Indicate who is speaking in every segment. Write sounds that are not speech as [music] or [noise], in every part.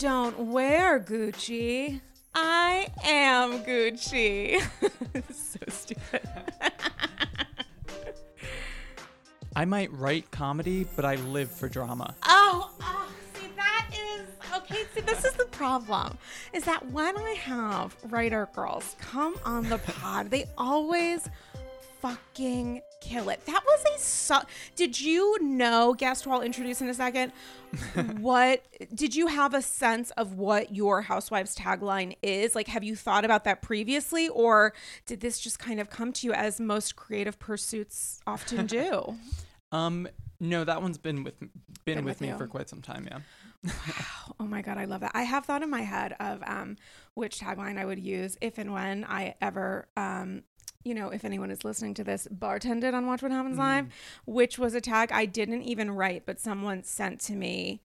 Speaker 1: don't wear Gucci. I am Gucci. [laughs] so stupid.
Speaker 2: I might write comedy, but I live for drama.
Speaker 1: Oh, oh, see, that is okay. See, this is the problem is that when I have writer girls come on the pod, they always fucking kill it. That was a su- Did you know, guest while introducing a second, [laughs] what did you have a sense of what your housewives tagline is? Like have you thought about that previously or did this just kind of come to you as most creative pursuits often do? [laughs]
Speaker 2: Um, no, that one's been with been,
Speaker 1: Been
Speaker 2: with,
Speaker 1: with
Speaker 2: me
Speaker 1: you.
Speaker 2: for quite some time. Yeah. wow.
Speaker 1: Oh my god, I love that. I have thought in my head of um which tagline I would use if and when I ever um you know, if anyone is listening to this, bartended on Watch What Happens Live, which was a tag I didn't even write, but someone sent to me.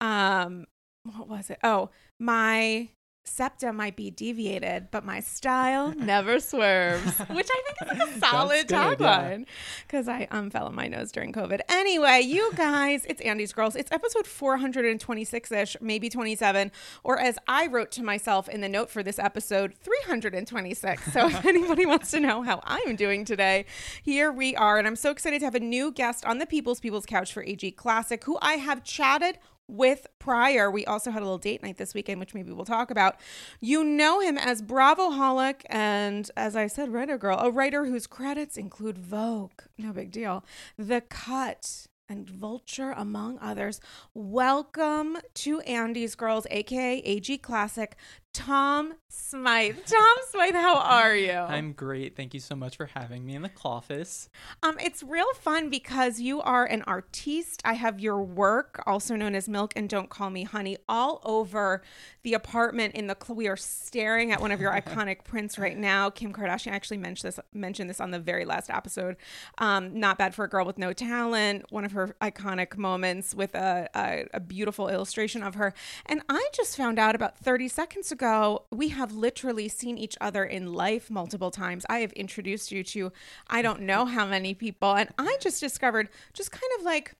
Speaker 1: Um, what was it? Oh, my septum might be deviated, but my style [laughs] never swerves, which I think is like a solid tagline because I um fell on my nose during COVID. Anyway, you [laughs] guys, it's Andy's Girls. It's episode 426 ish, maybe 27, or as I wrote to myself in the note for this episode, 326. So if [laughs] anybody wants to know how I'm doing today, here we are. And I'm so excited to have a new guest on the People's People's Couch for AG Classic, who I have chatted with prior. We also had a little date night this weekend, which maybe we'll talk about. You know him as Bravoholic and, as I said, writer girl, a writer whose credits include Vogue, no big deal, The Cut, and Vulture, among others. Welcome to Andy's Girls, aka AG Classic, Tom Smyth. Tom Smyth, how are you?
Speaker 2: I'm great. Thank you so much for having me in the office.
Speaker 1: Um, it's real fun because you are an artiste. I have your work, also known as Milk and Don't Call Me Honey, all over the apartment in the. cl- We are staring at one of your [laughs] iconic prints right now. Kim Kardashian actually mentioned this mentioned this on the very last episode. Um, Not bad for a girl with no talent. One of her iconic moments with a, a a beautiful illustration of her. And I just found out about thirty seconds ago. So, we have literally seen each other in life multiple times. I have introduced you to I don't know how many people, and I just discovered just kind of like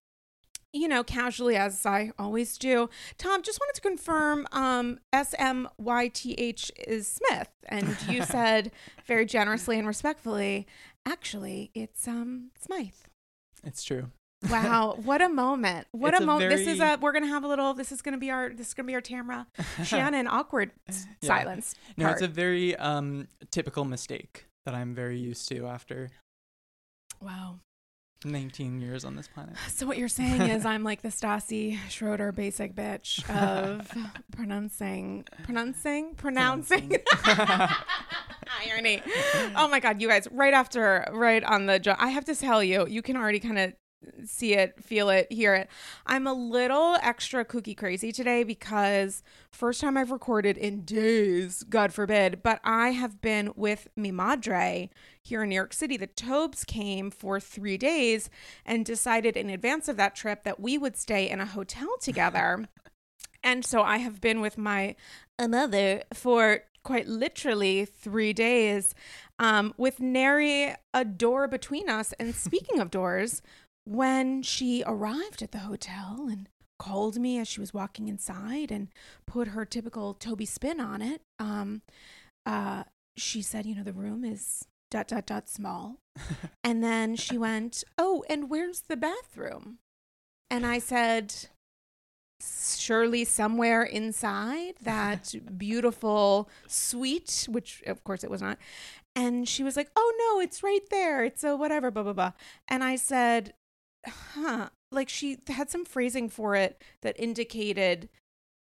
Speaker 1: you know, casually as I always do. Tom, just wanted to confirm um, S M Y T H is Smith. And you [laughs] said very generously and respectfully, actually, it's um Smythe.
Speaker 2: It's true.
Speaker 1: Wow, what a moment. What a
Speaker 2: a
Speaker 1: moment. This is a we're gonna have a little this is gonna be our this is gonna be our Tamra [laughs] Shannon awkward s-
Speaker 2: Yeah.
Speaker 1: silence.
Speaker 2: No,
Speaker 1: part.
Speaker 2: it's a very um typical mistake that I'm very used to after
Speaker 1: wow.
Speaker 2: 19 years on this planet.
Speaker 1: So what you're saying is [laughs] I'm like the Stassi Schroeder basic bitch of [laughs] pronouncing, pronouncing, pronouncing. Irony. Oh my God, you guys! Right after, right on the, jo- I have to tell you, you can already kind of see it, feel it, hear it. I'm a little extra kooky crazy today because first time I've recorded in days, God forbid, but I have been with mi madre here in New York City. The Tobes came for three days and decided in advance of that trip that we would stay in a hotel together. [laughs] and so I have been with my mother for quite literally three days um, with nary a door between us. And [laughs] speaking of doors, when she arrived at the hotel and called me as she was walking inside and put her typical Toby spin on it, um, uh, she said, you know, the room is dot dot dot small. [laughs] and then she went, oh, and where's the bathroom? And I said, surely somewhere inside [laughs] that beautiful suite, which of course it was not. And she was like, oh no, it's right there. It's a whatever, blah, blah, blah. And I said, huh. Like she had some phrasing for it that indicated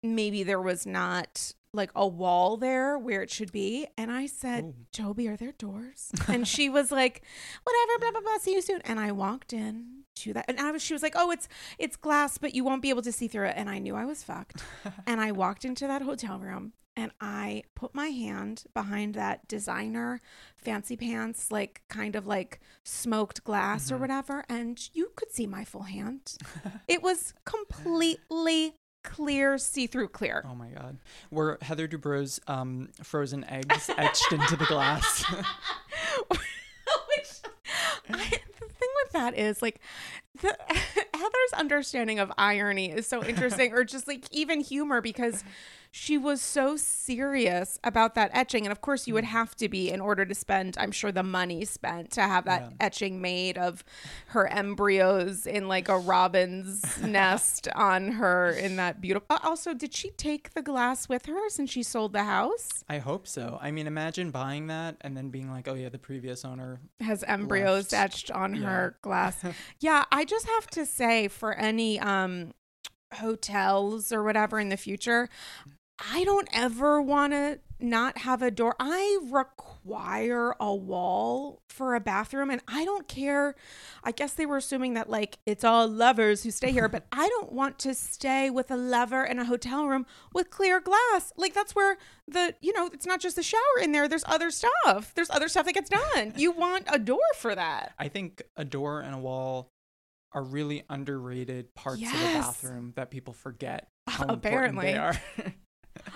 Speaker 1: maybe there was not like a wall there where it should be. And I said,
Speaker 2: Ooh.
Speaker 1: Toby, are there doors? [laughs] And she was like, whatever, blah, blah, blah. See you soon. And I walked in to that. And I was, she was like, oh, it's, it's glass, but you won't be able to see through it. And I knew I was fucked. [laughs] and I walked into that hotel room and I put my hand behind that designer fancy pants, like kind of like smoked glass or
Speaker 2: Mhm.
Speaker 1: whatever. And you could see my full hand. [laughs] it was completely clear, see through clear.
Speaker 2: Oh my god. Were Heather Dubrow's um, frozen eggs etched into the glass? [laughs]
Speaker 1: Which I, the thing with that is like the, [laughs] Heather's understanding of irony is so interesting, or just like even humor, because she was so serious about that etching, and of course you would have to be in order to spend, I'm sure, the money spent to have that
Speaker 2: Yeah.
Speaker 1: etching made of her embryos in like a robin's [laughs] nest on her in that beautiful. Also, did she take the glass with her since she sold the house?
Speaker 2: I hope so. I mean, imagine buying that and then being like, "Oh yeah, the previous owner."
Speaker 1: has embryos
Speaker 2: left.
Speaker 1: etched on
Speaker 2: Yeah.
Speaker 1: her glass. [laughs] yeah, I just have to say for any um hotels or whatever in the future, I don't ever want to not have a door. I require a wall for a bathroom and I don't care. I guess they were assuming that like it's all lovers who stay here, but [laughs] I don't want to stay with a lover in a hotel room with clear glass. Like that's where the, you know, it's not just the shower in there, there's other stuff. There's other stuff that gets done. [laughs] You want a door for that.
Speaker 2: I think a door and a wall are really underrated parts of the bathroom that people forget. [laughs] How important
Speaker 1: Apparently.
Speaker 2: they are.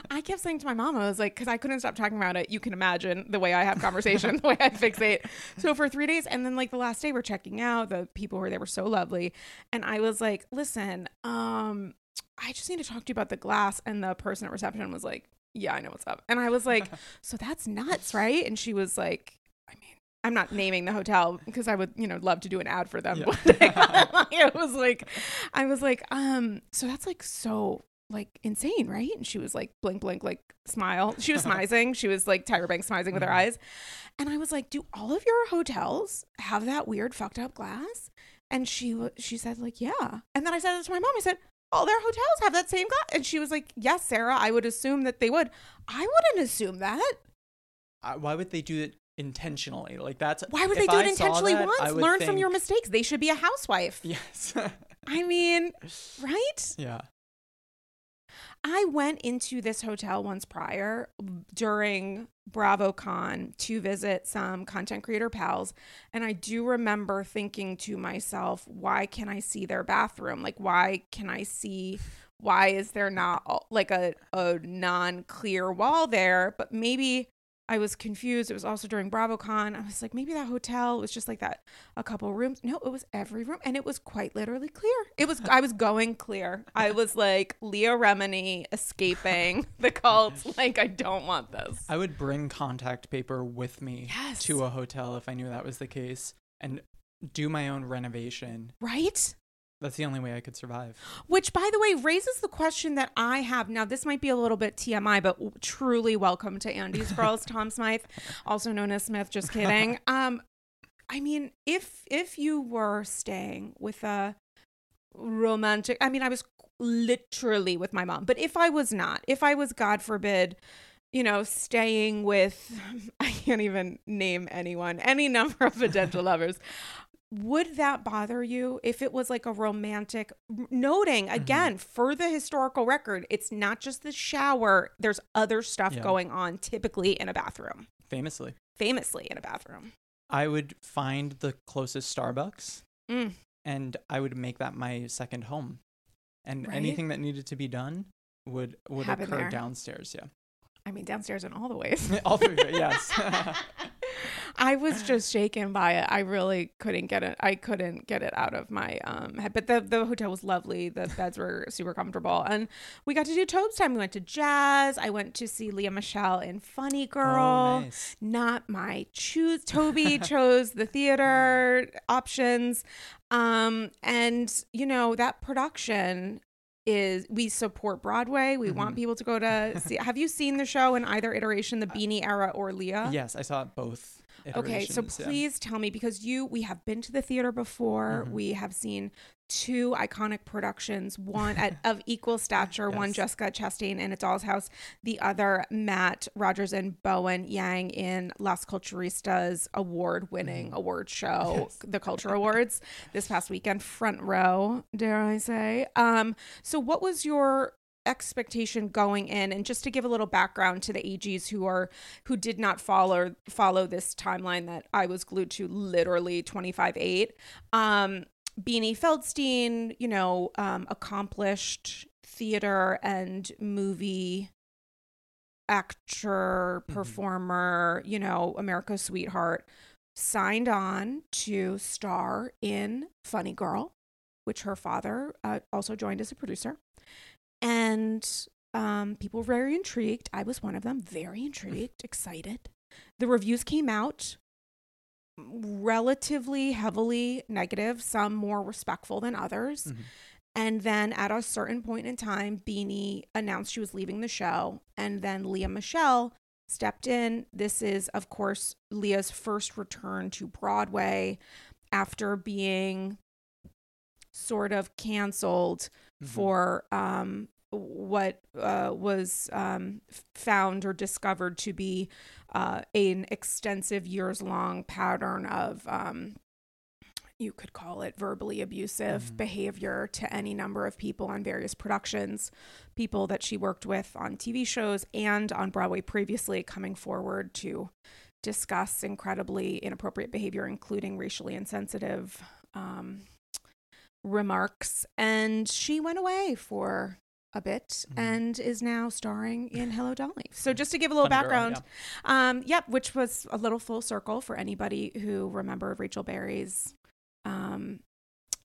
Speaker 1: I kept saying to my mom, I was like, because I couldn't stop talking about it. You can imagine the way I have conversation, [laughs] the way I fixate. So for three days, and then like the last day, we're checking out. The people were there were so lovely, and I was like, listen, um, I just need to talk to you about the glass. And the person at reception was like, yeah, I know what's up. And I was like, [laughs] so that's nuts, right? And she was like, I mean. I'm not naming the hotel because I would, you know, love to do an ad for them.
Speaker 2: Yeah. [laughs]
Speaker 1: it was like, I was like, um, so that's like so like insane, right? And she was like, blink, blink, like smile. She was [laughs] smizing. She was like Tyra Banks smizing with her
Speaker 2: Mhm.
Speaker 1: eyes. And I was like, do all of your hotels have that weird fucked up glass? And she she said like, yeah. And then I said it to my mom. I said, all their hotels have that same glass. And she was like, yes, Sarah. I would assume that they would. I wouldn't assume that.
Speaker 2: Uh, Why would they do it intentionally? Like that's
Speaker 1: Why would they do it
Speaker 2: I saw
Speaker 1: intentionally
Speaker 2: that,
Speaker 1: once? Learn from your mistakes. They should be a housewife. [laughs]
Speaker 2: Yes.
Speaker 1: I mean, [laughs] right?
Speaker 2: yeah.
Speaker 1: I went into this hotel once prior during BravoCon to visit some content creator pals. And I do remember thinking to myself, why can I see their bathroom? Like, why can I see, why is there not like a, a non clear wall there? But maybe I was confused. It was also during BravoCon. I was like, maybe that hotel was just like that, a couple rooms. No, it was every room, and it was quite literally clear. It was. I was going clear. I was like Leah Remini escaping [laughs] the cult. Like I don't want this.
Speaker 2: I would bring contact paper with me
Speaker 1: Yes.
Speaker 2: to a hotel if I knew that was the case and do my own renovation.
Speaker 1: Right?
Speaker 2: That's the only way I could survive.
Speaker 1: Which, by the way, raises the question that I have. Now, this might be a little bit TMI, but w- truly welcome to Andy's [laughs] Girls, Tom Smyth, also known as Smith. Just kidding. [laughs] Um, I mean, if if you were staying with a romantic, I mean, I was literally with my mom, but if I was not, if I was, God forbid, you know, staying with, [laughs] I can't even name anyone, any number of potential lovers. Would that bother you if it was like a romantic noting again for the historical record? It's not just the shower, there's other stuff
Speaker 2: Yeah.
Speaker 1: going on typically in a bathroom,
Speaker 2: Famously.
Speaker 1: famously in a bathroom.
Speaker 2: I would find the closest Starbucks
Speaker 1: Mm.
Speaker 2: and I would make that my second home. And
Speaker 1: Right?
Speaker 2: anything that needed to be done would would
Speaker 1: Happen
Speaker 2: occur
Speaker 1: there.
Speaker 2: downstairs, yeah.
Speaker 1: I mean, downstairs in all the ways. [laughs]
Speaker 2: All three, yes. [laughs] [laughs]
Speaker 1: I was just shaken by it. I really couldn't get it. I couldn't get it out of my um head. But the the hotel was lovely. The beds were super comfortable, and we got to do Tobe's time. We went to jazz. I went to see Lea Michele in Funny Girl.
Speaker 2: Oh, nice.
Speaker 1: Not my choose. [laughs] Toby chose the theater options, um, and you know that production is we support Broadway. We want
Speaker 2: Mhm.
Speaker 1: people to go to see. [laughs] Have you seen the show in either iteration, the Beanie era or Lea?
Speaker 2: Yes, I saw it both.
Speaker 1: Okay, so
Speaker 2: iterations, yeah.
Speaker 1: please tell me because you we have been to the theater before.
Speaker 2: Mhm.
Speaker 1: We have seen two iconic productions, one at, [laughs] of equal stature, one Jessica Chastain in A Doll's House, the other Matt Rogers and Bowen Yang in Las Culturistas award-winning
Speaker 2: Mhm.
Speaker 1: award show, [laughs]
Speaker 2: Yes.
Speaker 1: the Culture Awards this past weekend, front row, dare I say. Um, so what was your expectation going in and just to give a little background to the AGs who are who did not follow follow this timeline that I was glued to literally 25 8 um Beanie Feldstein you know um accomplished theater and movie actor
Speaker 2: Mhm.
Speaker 1: performer you know America's sweetheart signed on to star in Funny Girl which her father uh, also joined as a producer and um, people were very intrigued. I was one of them, very intrigued, excited. The reviews came out relatively heavily negative, some more respectful than others.
Speaker 2: Mhm.
Speaker 1: And then at a certain point in time, Beanie announced she was leaving the show. And then Lea Michele stepped in. This is, of course, Lea's first return to Broadway after being sort of canceled
Speaker 2: Mhm.
Speaker 1: for um, what uh, was um, found or discovered to be uh, an extensive years long pattern of. Um, you could call it verbally abusive
Speaker 2: Mhm.
Speaker 1: behavior to any number of people on various productions, people that she worked with on TV shows and on Broadway previously coming forward to discuss incredibly inappropriate behavior, including racially insensitive um, remarks. And she went away for a bit
Speaker 2: Mhm.
Speaker 1: and is now starring in Hello Dolly. So just to give a little
Speaker 2: Funny Girl,
Speaker 1: background, um, yep, which was a little full circle for anybody who remembered Rachel Berry's um,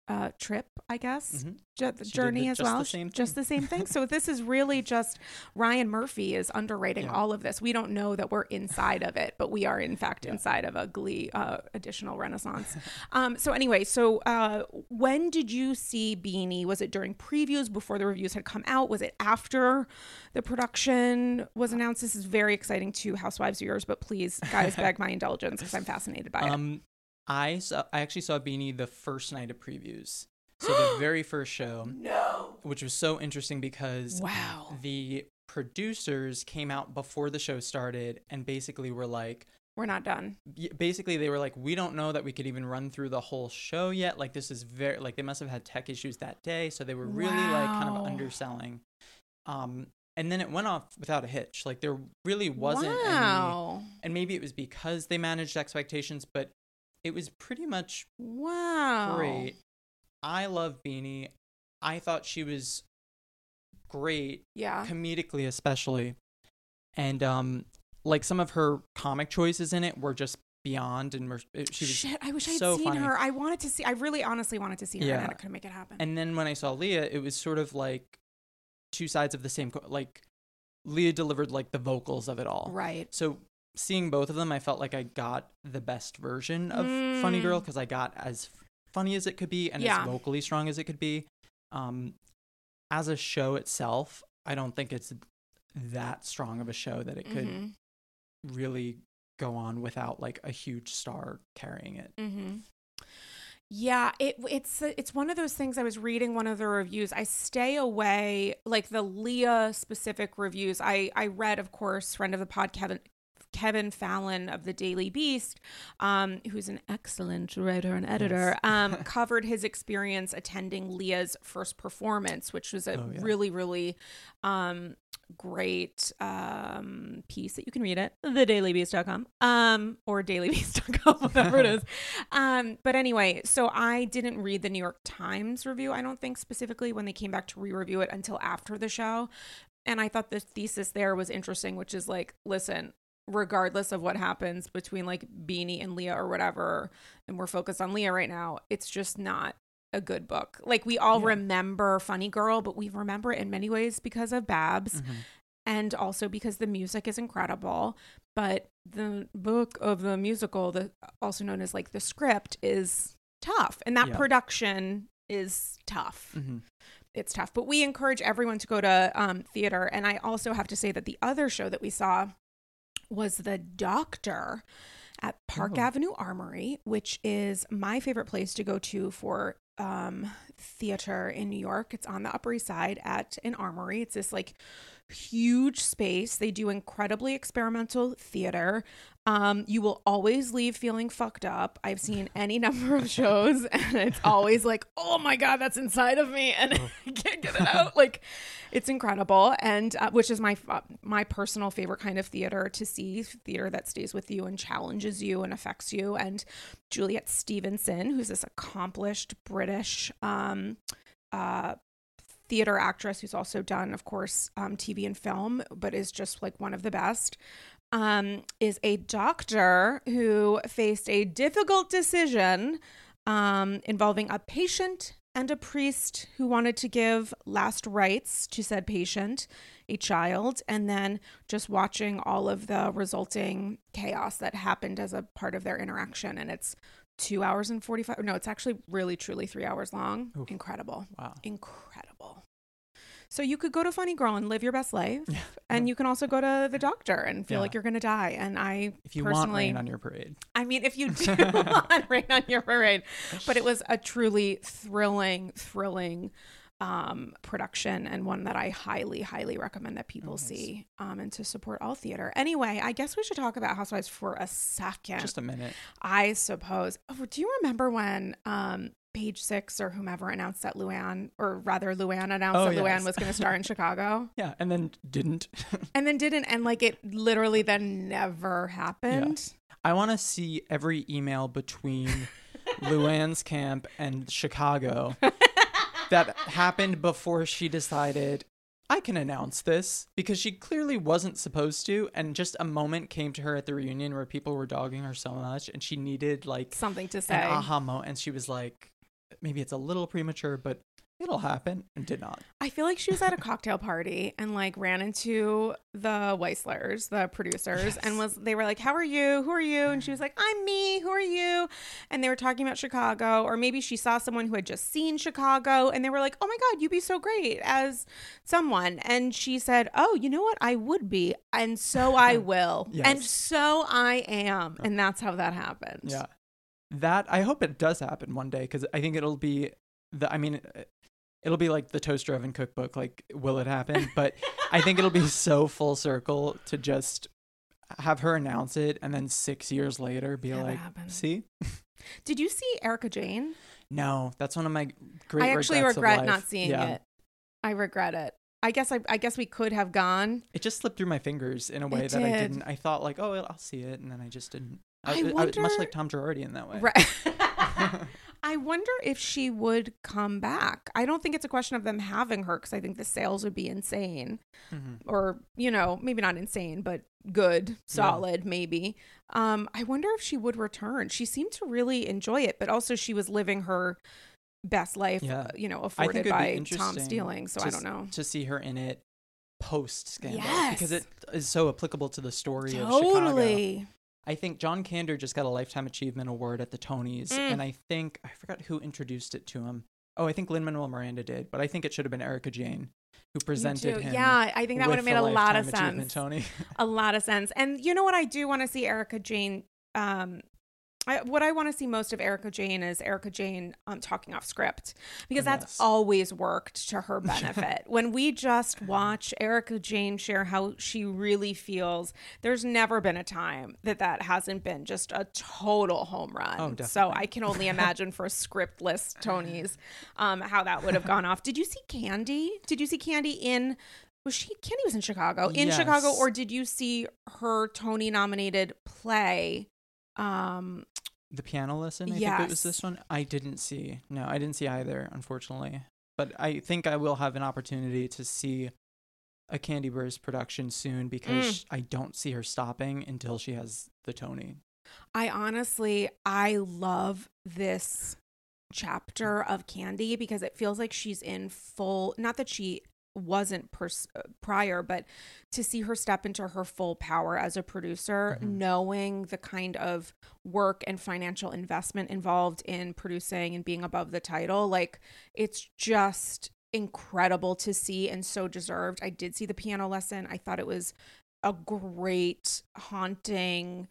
Speaker 1: uh, trip, I guess,
Speaker 2: Mhm.
Speaker 1: Ju-
Speaker 2: did
Speaker 1: journey
Speaker 2: the-
Speaker 1: as
Speaker 2: just the
Speaker 1: well.
Speaker 2: same
Speaker 1: Just the same thing. so this is really just Ryan Murphy is underrating
Speaker 2: Yeah.
Speaker 1: all of this. We don't know that we're inside of it, but we are in fact
Speaker 2: Yeah.
Speaker 1: inside of a Glee uh, additional Renaissance. [laughs] um, so anyway, so uh, when did you see Beanie? Was it during previews before the reviews had come out? Was it after the production was announced? This is very exciting to Housewives viewers, but please, guys, [laughs] beg my indulgence because I'm fascinated by it.
Speaker 2: I saw. I actually saw Beanie the first night of previews. So the [gasps] very first show,
Speaker 1: No.
Speaker 2: which was so interesting because
Speaker 1: Wow.
Speaker 2: the producers came out before the show started and basically were like,
Speaker 1: We're not done.
Speaker 2: basically they were like, we don't know that we could even run through the whole show yet. Like this is very like they must have had tech issues that day, so they were really like kind of underselling. Um, and then it went off without a hitch. Like there really wasn't any and maybe it was because they managed expectations, but it was pretty much
Speaker 1: Wow.
Speaker 2: great. I love Beanie. I thought she was great,
Speaker 1: Yeah.
Speaker 2: comedically especially. And um like some of her comic choices in it were just beyond and it- she was
Speaker 1: Shit, I wish I'd
Speaker 2: so
Speaker 1: seen
Speaker 2: funny.
Speaker 1: her. I wanted to see. I really, honestly wanted to see her,
Speaker 2: Yeah.
Speaker 1: and then I couldn't make it happen.
Speaker 2: And then when I saw Lea, it was sort of like two sides of the same co- like Lea delivered like the vocals of it all.
Speaker 1: right.
Speaker 2: So seeing both of them, I felt like I got the best version of Funny Girl
Speaker 1: Mm.
Speaker 2: because I got as funny as it could be and
Speaker 1: Yeah.
Speaker 2: as vocally strong as it could be. Um, as a show itself, I don't think it's that strong of a show that it could
Speaker 1: Mhm.
Speaker 2: really go on without like a huge star carrying it.
Speaker 1: Mm-hmm. Yeah, it it's it's one of those things. I was reading one of the reviews. I stay away, like the Lea specific reviews. I I read, of course, friend of the pod Kevin Kevin Fallon of the Daily Beast, um, who's an excellent writer and editor,
Speaker 2: Yes.
Speaker 1: um, [laughs] covered his experience attending Lea's first performance, which was a
Speaker 2: Oh, yeah.
Speaker 1: really really um, great um, piece that you can read at thedailybeast.com um, or dailybeast.com, [laughs] whatever it is. [laughs] Um, but anyway, so I didn't read the New York Times review, I don't think specifically when they came back to re review it until after the show. And I thought the thesis there was interesting, which is like, listen, regardless of what happens between like Beanie and Lea or whatever, and we're focused on Lea right now, it's just not a good book. Like we all
Speaker 2: Yeah.
Speaker 1: remember Funny Girl, but we remember it in many ways because of Babs
Speaker 2: Mhm.
Speaker 1: and also because the music is incredible. But the book of the musical, the also known as like the script, is tough, and that
Speaker 2: Yeah.
Speaker 1: production is tough.
Speaker 2: Mhm.
Speaker 1: It's tough, but we encourage everyone to go to um, theater. And I also have to say that the other show that we saw was The Doctor. at Park
Speaker 2: Oh.
Speaker 1: Avenue Armory, which is my favorite place to go to for um, theater in New York. It's on the Upper East Side at an armory. It's this like huge space. They do incredibly experimental theater. Um, you will always leave feeling fucked up. I've seen [laughs] any number of shows, and it's always like, oh my god, that's inside of me, and [laughs] I can't get it out. Like, it's incredible, and uh, which is my f- my personal favorite kind of theater to see theater that stays with you and challenges you and affects you. And Juliet Stevenson, who's this accomplished British um, uh, theater actress who's also done, of course, um, TV and film, but is just like one of the best. Um, is a doctor who faced a difficult decision um, involving a patient and a priest who wanted to give last rites to said patient, a child, and then just watching all of the resulting chaos that happened as a part of their interaction. And it's two hours and 45 no it's actually really truly three hours long
Speaker 2: Oof.
Speaker 1: incredible
Speaker 2: Wow.
Speaker 1: incredible so you could go to funny girl and live your best life
Speaker 2: Yeah.
Speaker 1: and you can also go to the doctor and feel
Speaker 2: Yeah.
Speaker 1: like you're gonna die and i
Speaker 2: If you
Speaker 1: personally
Speaker 2: want rain on your parade.
Speaker 1: i mean if you [laughs] do [laughs] want rain on your parade but it was a truly thrilling thrilling um production and one that i highly highly recommend that people
Speaker 2: nice.
Speaker 1: see um and to support all theater anyway i guess we should talk about housewives for a second
Speaker 2: Just a minute.
Speaker 1: I suppose. Oh, do you remember when um Page Six or whomever announced that Luann, or rather Luann announced
Speaker 2: Oh,
Speaker 1: that Luann was going to star in [laughs] Chicago,
Speaker 2: Yeah, and then didn't. [laughs]
Speaker 1: and then didn't, and like it literally then never happened.
Speaker 2: I want to see every email between [laughs] Luann's camp and Chicago that happened before she decided I can announce this because she clearly wasn't supposed to and just a moment came to her at the reunion where people were dogging her so much and she needed like
Speaker 1: Something to say.
Speaker 2: an aha moment and she was like maybe it's a little premature but it'll happen and did not.
Speaker 1: I feel like she was at a cocktail party and like ran into the Weisslers, the producers, and was they were like, "How are you? Who are you?" And she was like, "I'm me. Who are you?" And they were talking about Chicago, or maybe she saw someone who had just seen Chicago, and they were like, "Oh my God, you'd be so great as someone." And she said, "Oh, you know what? I would be, and so I [laughs] will, and so I am." And that's how that happened.
Speaker 2: Yeah. That I hope it does happen one day because I think it'll be the. I mean, it'll be like the toaster oven cookbook. Like, will it happen? But I think it'll be [laughs] so full circle to just have her announce it and then six years later be
Speaker 1: it
Speaker 2: like, see, [laughs]
Speaker 1: Did you see Erika Jayne?
Speaker 2: no, that's one of my great.
Speaker 1: I actually regret not seeing
Speaker 2: Yeah.
Speaker 1: it. I regret it. I guess I, I guess we could have gone.
Speaker 2: It just slipped through my fingers in a way
Speaker 1: It
Speaker 2: that I
Speaker 1: did.
Speaker 2: didn't. I thought like, oh, I'll see it, and then I just didn't.
Speaker 1: I
Speaker 2: much
Speaker 1: wonder-
Speaker 2: like Tom Girardi in that way.
Speaker 1: Right. [laughs] I wonder if she would come back. I don't think it's a question of them having her because I think the sales would be insane,
Speaker 2: Mhm.
Speaker 1: or you know, maybe not insane, but good, solid, maybe. Um, I wonder if she would return. She seemed to really enjoy it, but also she was living her best life,
Speaker 2: Yeah.
Speaker 1: uh, you know, afforded by Tom stealing. So
Speaker 2: to
Speaker 1: I don't know.
Speaker 2: to see her in it post scandal because it is so applicable to the story of Chicago. I think John Kander just got a lifetime achievement award at the Tonys,
Speaker 1: Mm.
Speaker 2: and I think I forgot who introduced it to him. Oh, I think Lin Manuel Miranda did, but I think it should have been Erika Jayne who presented him.
Speaker 1: Yeah, I think that would have made a lot of sense.
Speaker 2: Tony.
Speaker 1: a lot of sense. And you know what I do want to see Erika Jayne um I, what I want to see most of Erika Jayne is Erika Jayne um, talking off script because that's
Speaker 2: Yes.
Speaker 1: always worked to her [laughs] benefit. when we just watch Erika Jayne share how she really feels, there's never been a time that that hasn't been just a total home run.
Speaker 2: Oh,
Speaker 1: so. I can only [laughs] imagine for scriptless Tonys um, how that would have gone off. Did you see Kandi? Did you see Kandi in was she Kandi was in Chicago in Chicago or did you see her Tony nominated play? Um,
Speaker 2: The piano lesson, I think it was
Speaker 1: Yes.
Speaker 2: this one. I didn't see. No, I didn't see either, unfortunately. But I think I will have an opportunity to see a Kandi Burruss production soon because
Speaker 1: Mm.
Speaker 2: I don't see her stopping until she has the Tony.
Speaker 1: I honestly I love this chapter of Kandi because it feels like she's in full not that she wasn't pers- prior but to see her step into her full power as a producer
Speaker 2: Mhm.
Speaker 1: knowing the kind of work and financial investment involved in producing and being above the title like it's just incredible to see and so deserved. I did see the piano lesson. I thought it was a great haunting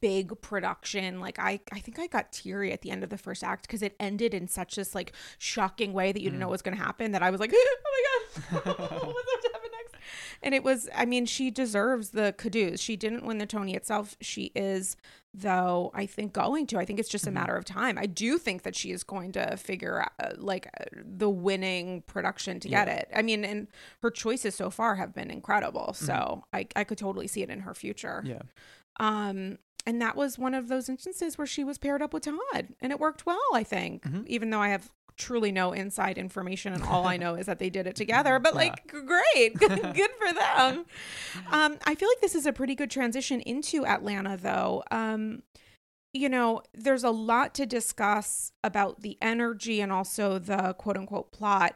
Speaker 1: big production. Like i i think i got teary at the end of the first act because it ended in such this like shocking way that you didn't know what was going to happen that i was like [laughs] oh my god what's going to happen next? And it was i mean she deserves the kudos she didn't win the tony itself. She is though i think going to. I think it's just a matter of time. I do think that she is going to figure out uh, like uh, the winning production to get
Speaker 2: Yeah.
Speaker 1: it. I mean and her choices so far have been incredible. So I, I could totally see it in her future.
Speaker 2: Yeah.
Speaker 1: um, and that was one of those instances where she was paired up with Todd, and it worked well. I think,
Speaker 2: Mhm.
Speaker 1: even though I have truly no inside information, and all I [laughs] know is that they did it together. But
Speaker 2: Yeah.
Speaker 1: like, great, [laughs] good, good for them. [laughs] Um, I feel like this is a pretty good transition into Atlanta, though. Um, you know, there's a lot to discuss about the energy and also the quote unquote plot.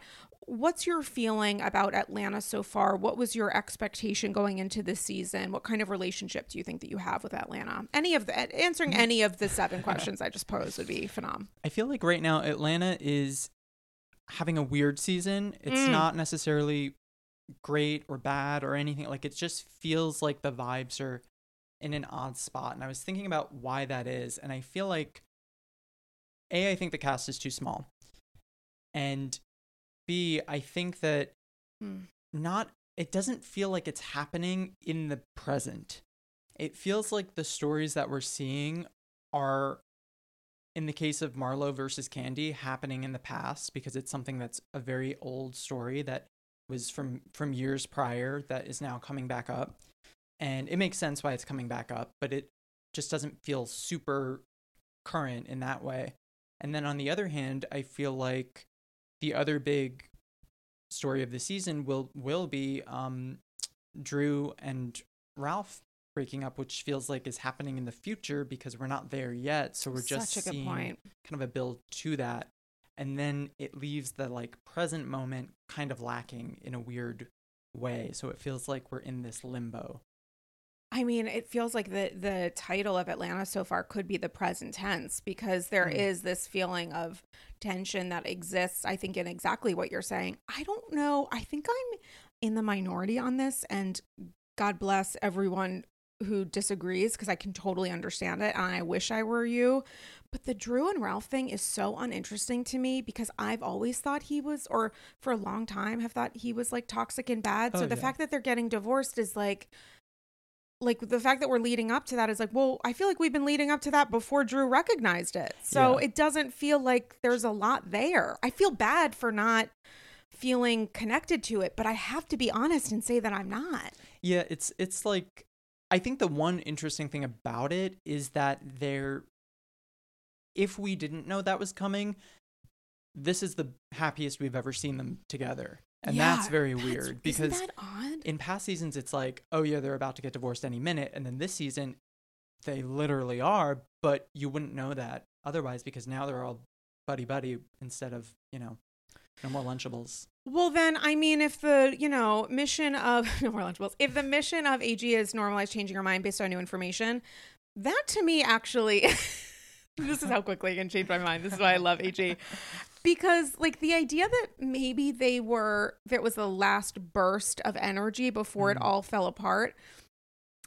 Speaker 1: What's your feeling about Atlanta so far? What was your expectation going into this season? What kind of relationship do you think that you have with Atlanta? Any of the answering any of the seven questions I just posed would be phenomenal.
Speaker 2: I feel like right now Atlanta is having a weird season. It's
Speaker 1: Mm.
Speaker 2: not necessarily great or bad or anything. Like it just feels like the vibes are in an odd spot. And I was thinking about why that is. And I feel like A, I think the cast is too small. And B, I think that
Speaker 1: Hmm.
Speaker 2: not it doesn't feel like it's happening in the present. It feels like the stories that we're seeing are in the case of Marlo versus Kandi happening in the past because it's something that's a very old story that was from from years prior that is now coming back up. And it makes sense why it's coming back up, but it just doesn't feel super current in that way. And then on the other hand, I feel like the other big story of the season will will be um Drew and Ralph breaking up, which feels like is happening in the future because we're not there yet. So we're just
Speaker 1: Such a
Speaker 2: seeing
Speaker 1: point.
Speaker 2: kind of a build to that. And then it leaves the like present moment kind of lacking in a weird way. So it feels like we're in this limbo.
Speaker 1: I mean, it feels like the the title of Atlanta so far could be the present tense because there is
Speaker 2: Mm.
Speaker 1: this feeling of tension that exists. I think in exactly what you're saying. I don't know. I think I'm in the minority on this, and God bless everyone who disagrees because I can totally understand it, and I wish I were you. But the Drew and Ralph thing is so uninteresting to me because I've always thought he was, or for a long time have thought he was like toxic and bad. So
Speaker 2: Oh,
Speaker 1: the
Speaker 2: yeah.
Speaker 1: fact that they're getting divorced is like like the fact that we're leading up to that is like, well, I feel like we've been leading up to that before Drew recognized it. So
Speaker 2: Yeah.
Speaker 1: it doesn't feel like there's a lot there. I feel bad for not feeling connected to it, but I have to be honest and say that I'm not.
Speaker 2: Yeah, it's it's like I think the one interesting thing about it is that they're if we didn't know that was coming, this is the happiest we've ever seen them together. And that's very
Speaker 1: that's-
Speaker 2: weird because
Speaker 1: isn't that odd?
Speaker 2: in past seasons it's like, oh yeah, they're about to get divorced any minute, and then this season they literally are, but you wouldn't know that otherwise because now they're all buddy buddy instead of, you know, no more lunchables.
Speaker 1: Well, then, I mean, if the, you know, mission of, [laughs] no more Lunchables, if the mission of AG is normalize changing your mind based on new information, that to me actually, [laughs] this is how quickly I can change my mind. This is why I love AG. Because, like, the idea that maybe they were, that was the last burst of energy before it
Speaker 2: Mhm.
Speaker 1: all fell apart,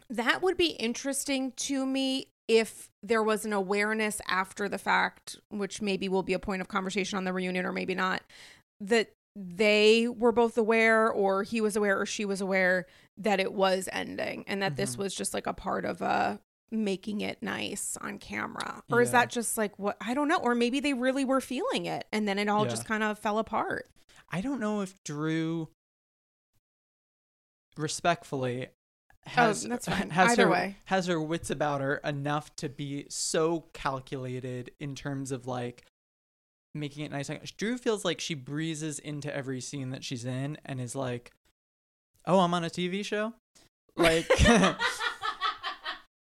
Speaker 1: that would be interesting to me if there was an awareness after the fact, which maybe will be a point of conversation on the reunion or maybe not, that they were both aware or he was aware or she was aware that it was ending and that this
Speaker 2: Mhm.
Speaker 1: was just like a part of a making it nice on camera or is that just like what i don't know or maybe they really were feeling it and then it all
Speaker 2: Yeah.
Speaker 1: just kind of fell apart
Speaker 2: I don't know if Drew respectfully
Speaker 1: oh, has Oh,
Speaker 2: has
Speaker 1: Either
Speaker 2: her
Speaker 1: way.
Speaker 2: has her wits about her enough to be so calculated in terms of like making it nice. Drew feels like she breezes into every scene that she's in and is like, "Oh, I'm on a TV show." [laughs] Like [laughs]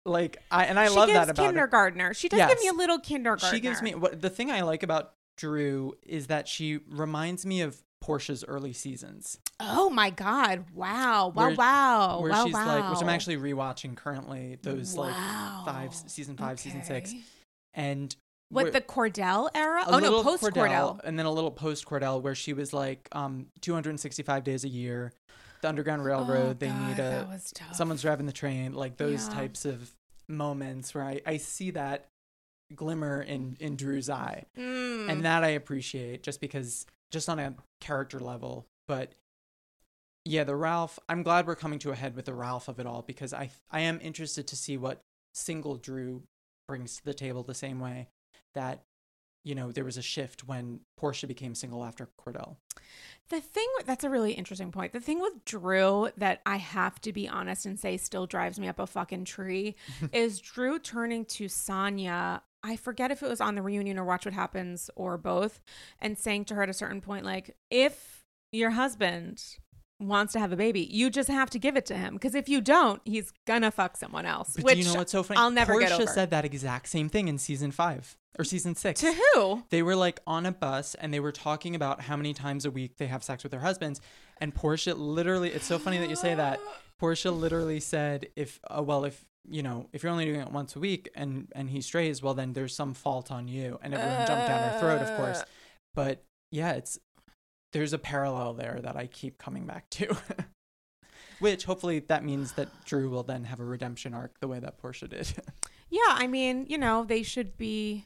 Speaker 2: like I and I
Speaker 1: she
Speaker 2: love that about her.
Speaker 1: kindergartner. She does give me a little kindergartner
Speaker 2: She gives me what the thing I like about Drew is that she reminds me of Porsha's early seasons.
Speaker 1: oh my god. Wow. Wow
Speaker 2: Where-
Speaker 1: wow.
Speaker 2: where
Speaker 1: wow,
Speaker 2: she's like, which I'm actually rewatching currently. Those like five season five, season six, and
Speaker 1: what the Kordell era? Oh no post Kordell
Speaker 2: and then a little post Kordell, where she was like, um, 265 days a year, the Underground Railroad.
Speaker 1: Oh,
Speaker 2: they
Speaker 1: God,
Speaker 2: need
Speaker 1: that
Speaker 2: a someone's driving the train, like those
Speaker 1: Yeah.
Speaker 2: types of moments where I, I see that glimmer in in Drew's eye,
Speaker 1: Mm.
Speaker 2: and that I appreciate just because just on a character level. But yeah, the Ralph. I'm glad we're coming to a head with the Ralph of it all because I I am interested to see what single Drew brings to the table the same way that you know there was a shift when Porsha became single after Kordell.
Speaker 1: The thing that's a really interesting point. The thing with Drew that I have to be honest and say still drives me up a fucking tree [laughs] is Drew turning to Sanya. I forget if it was on the reunion or Watch What Happens or both, and saying to her at a certain point, like, if your husband wants to have a baby, you just have to give it to him. Because if you don't, he's gonna fuck someone else.
Speaker 2: But
Speaker 1: which
Speaker 2: do you know what's so funny?
Speaker 1: I'll never
Speaker 2: Porsha
Speaker 1: get over.
Speaker 2: said that exact same thing in season five or season six.
Speaker 1: to who?
Speaker 2: they were like on a bus and they were talking about how many times a week they have sex with their husbands. And Porsha literally, it's so funny that you say that. [gasps] Porsha literally said, if, uh, well, if, you know, if you're only doing it once a week and, and he strays, well, then there's some fault on you. And everyone jumped down her throat, of course.
Speaker 1: Uh.
Speaker 2: But yeah, it's, there's a parallel there that I keep coming back to. [laughs] Which hopefully that means that Drew will then have a redemption arc the way that Porsha did. [laughs]
Speaker 1: Yeah, I mean, you know, they should be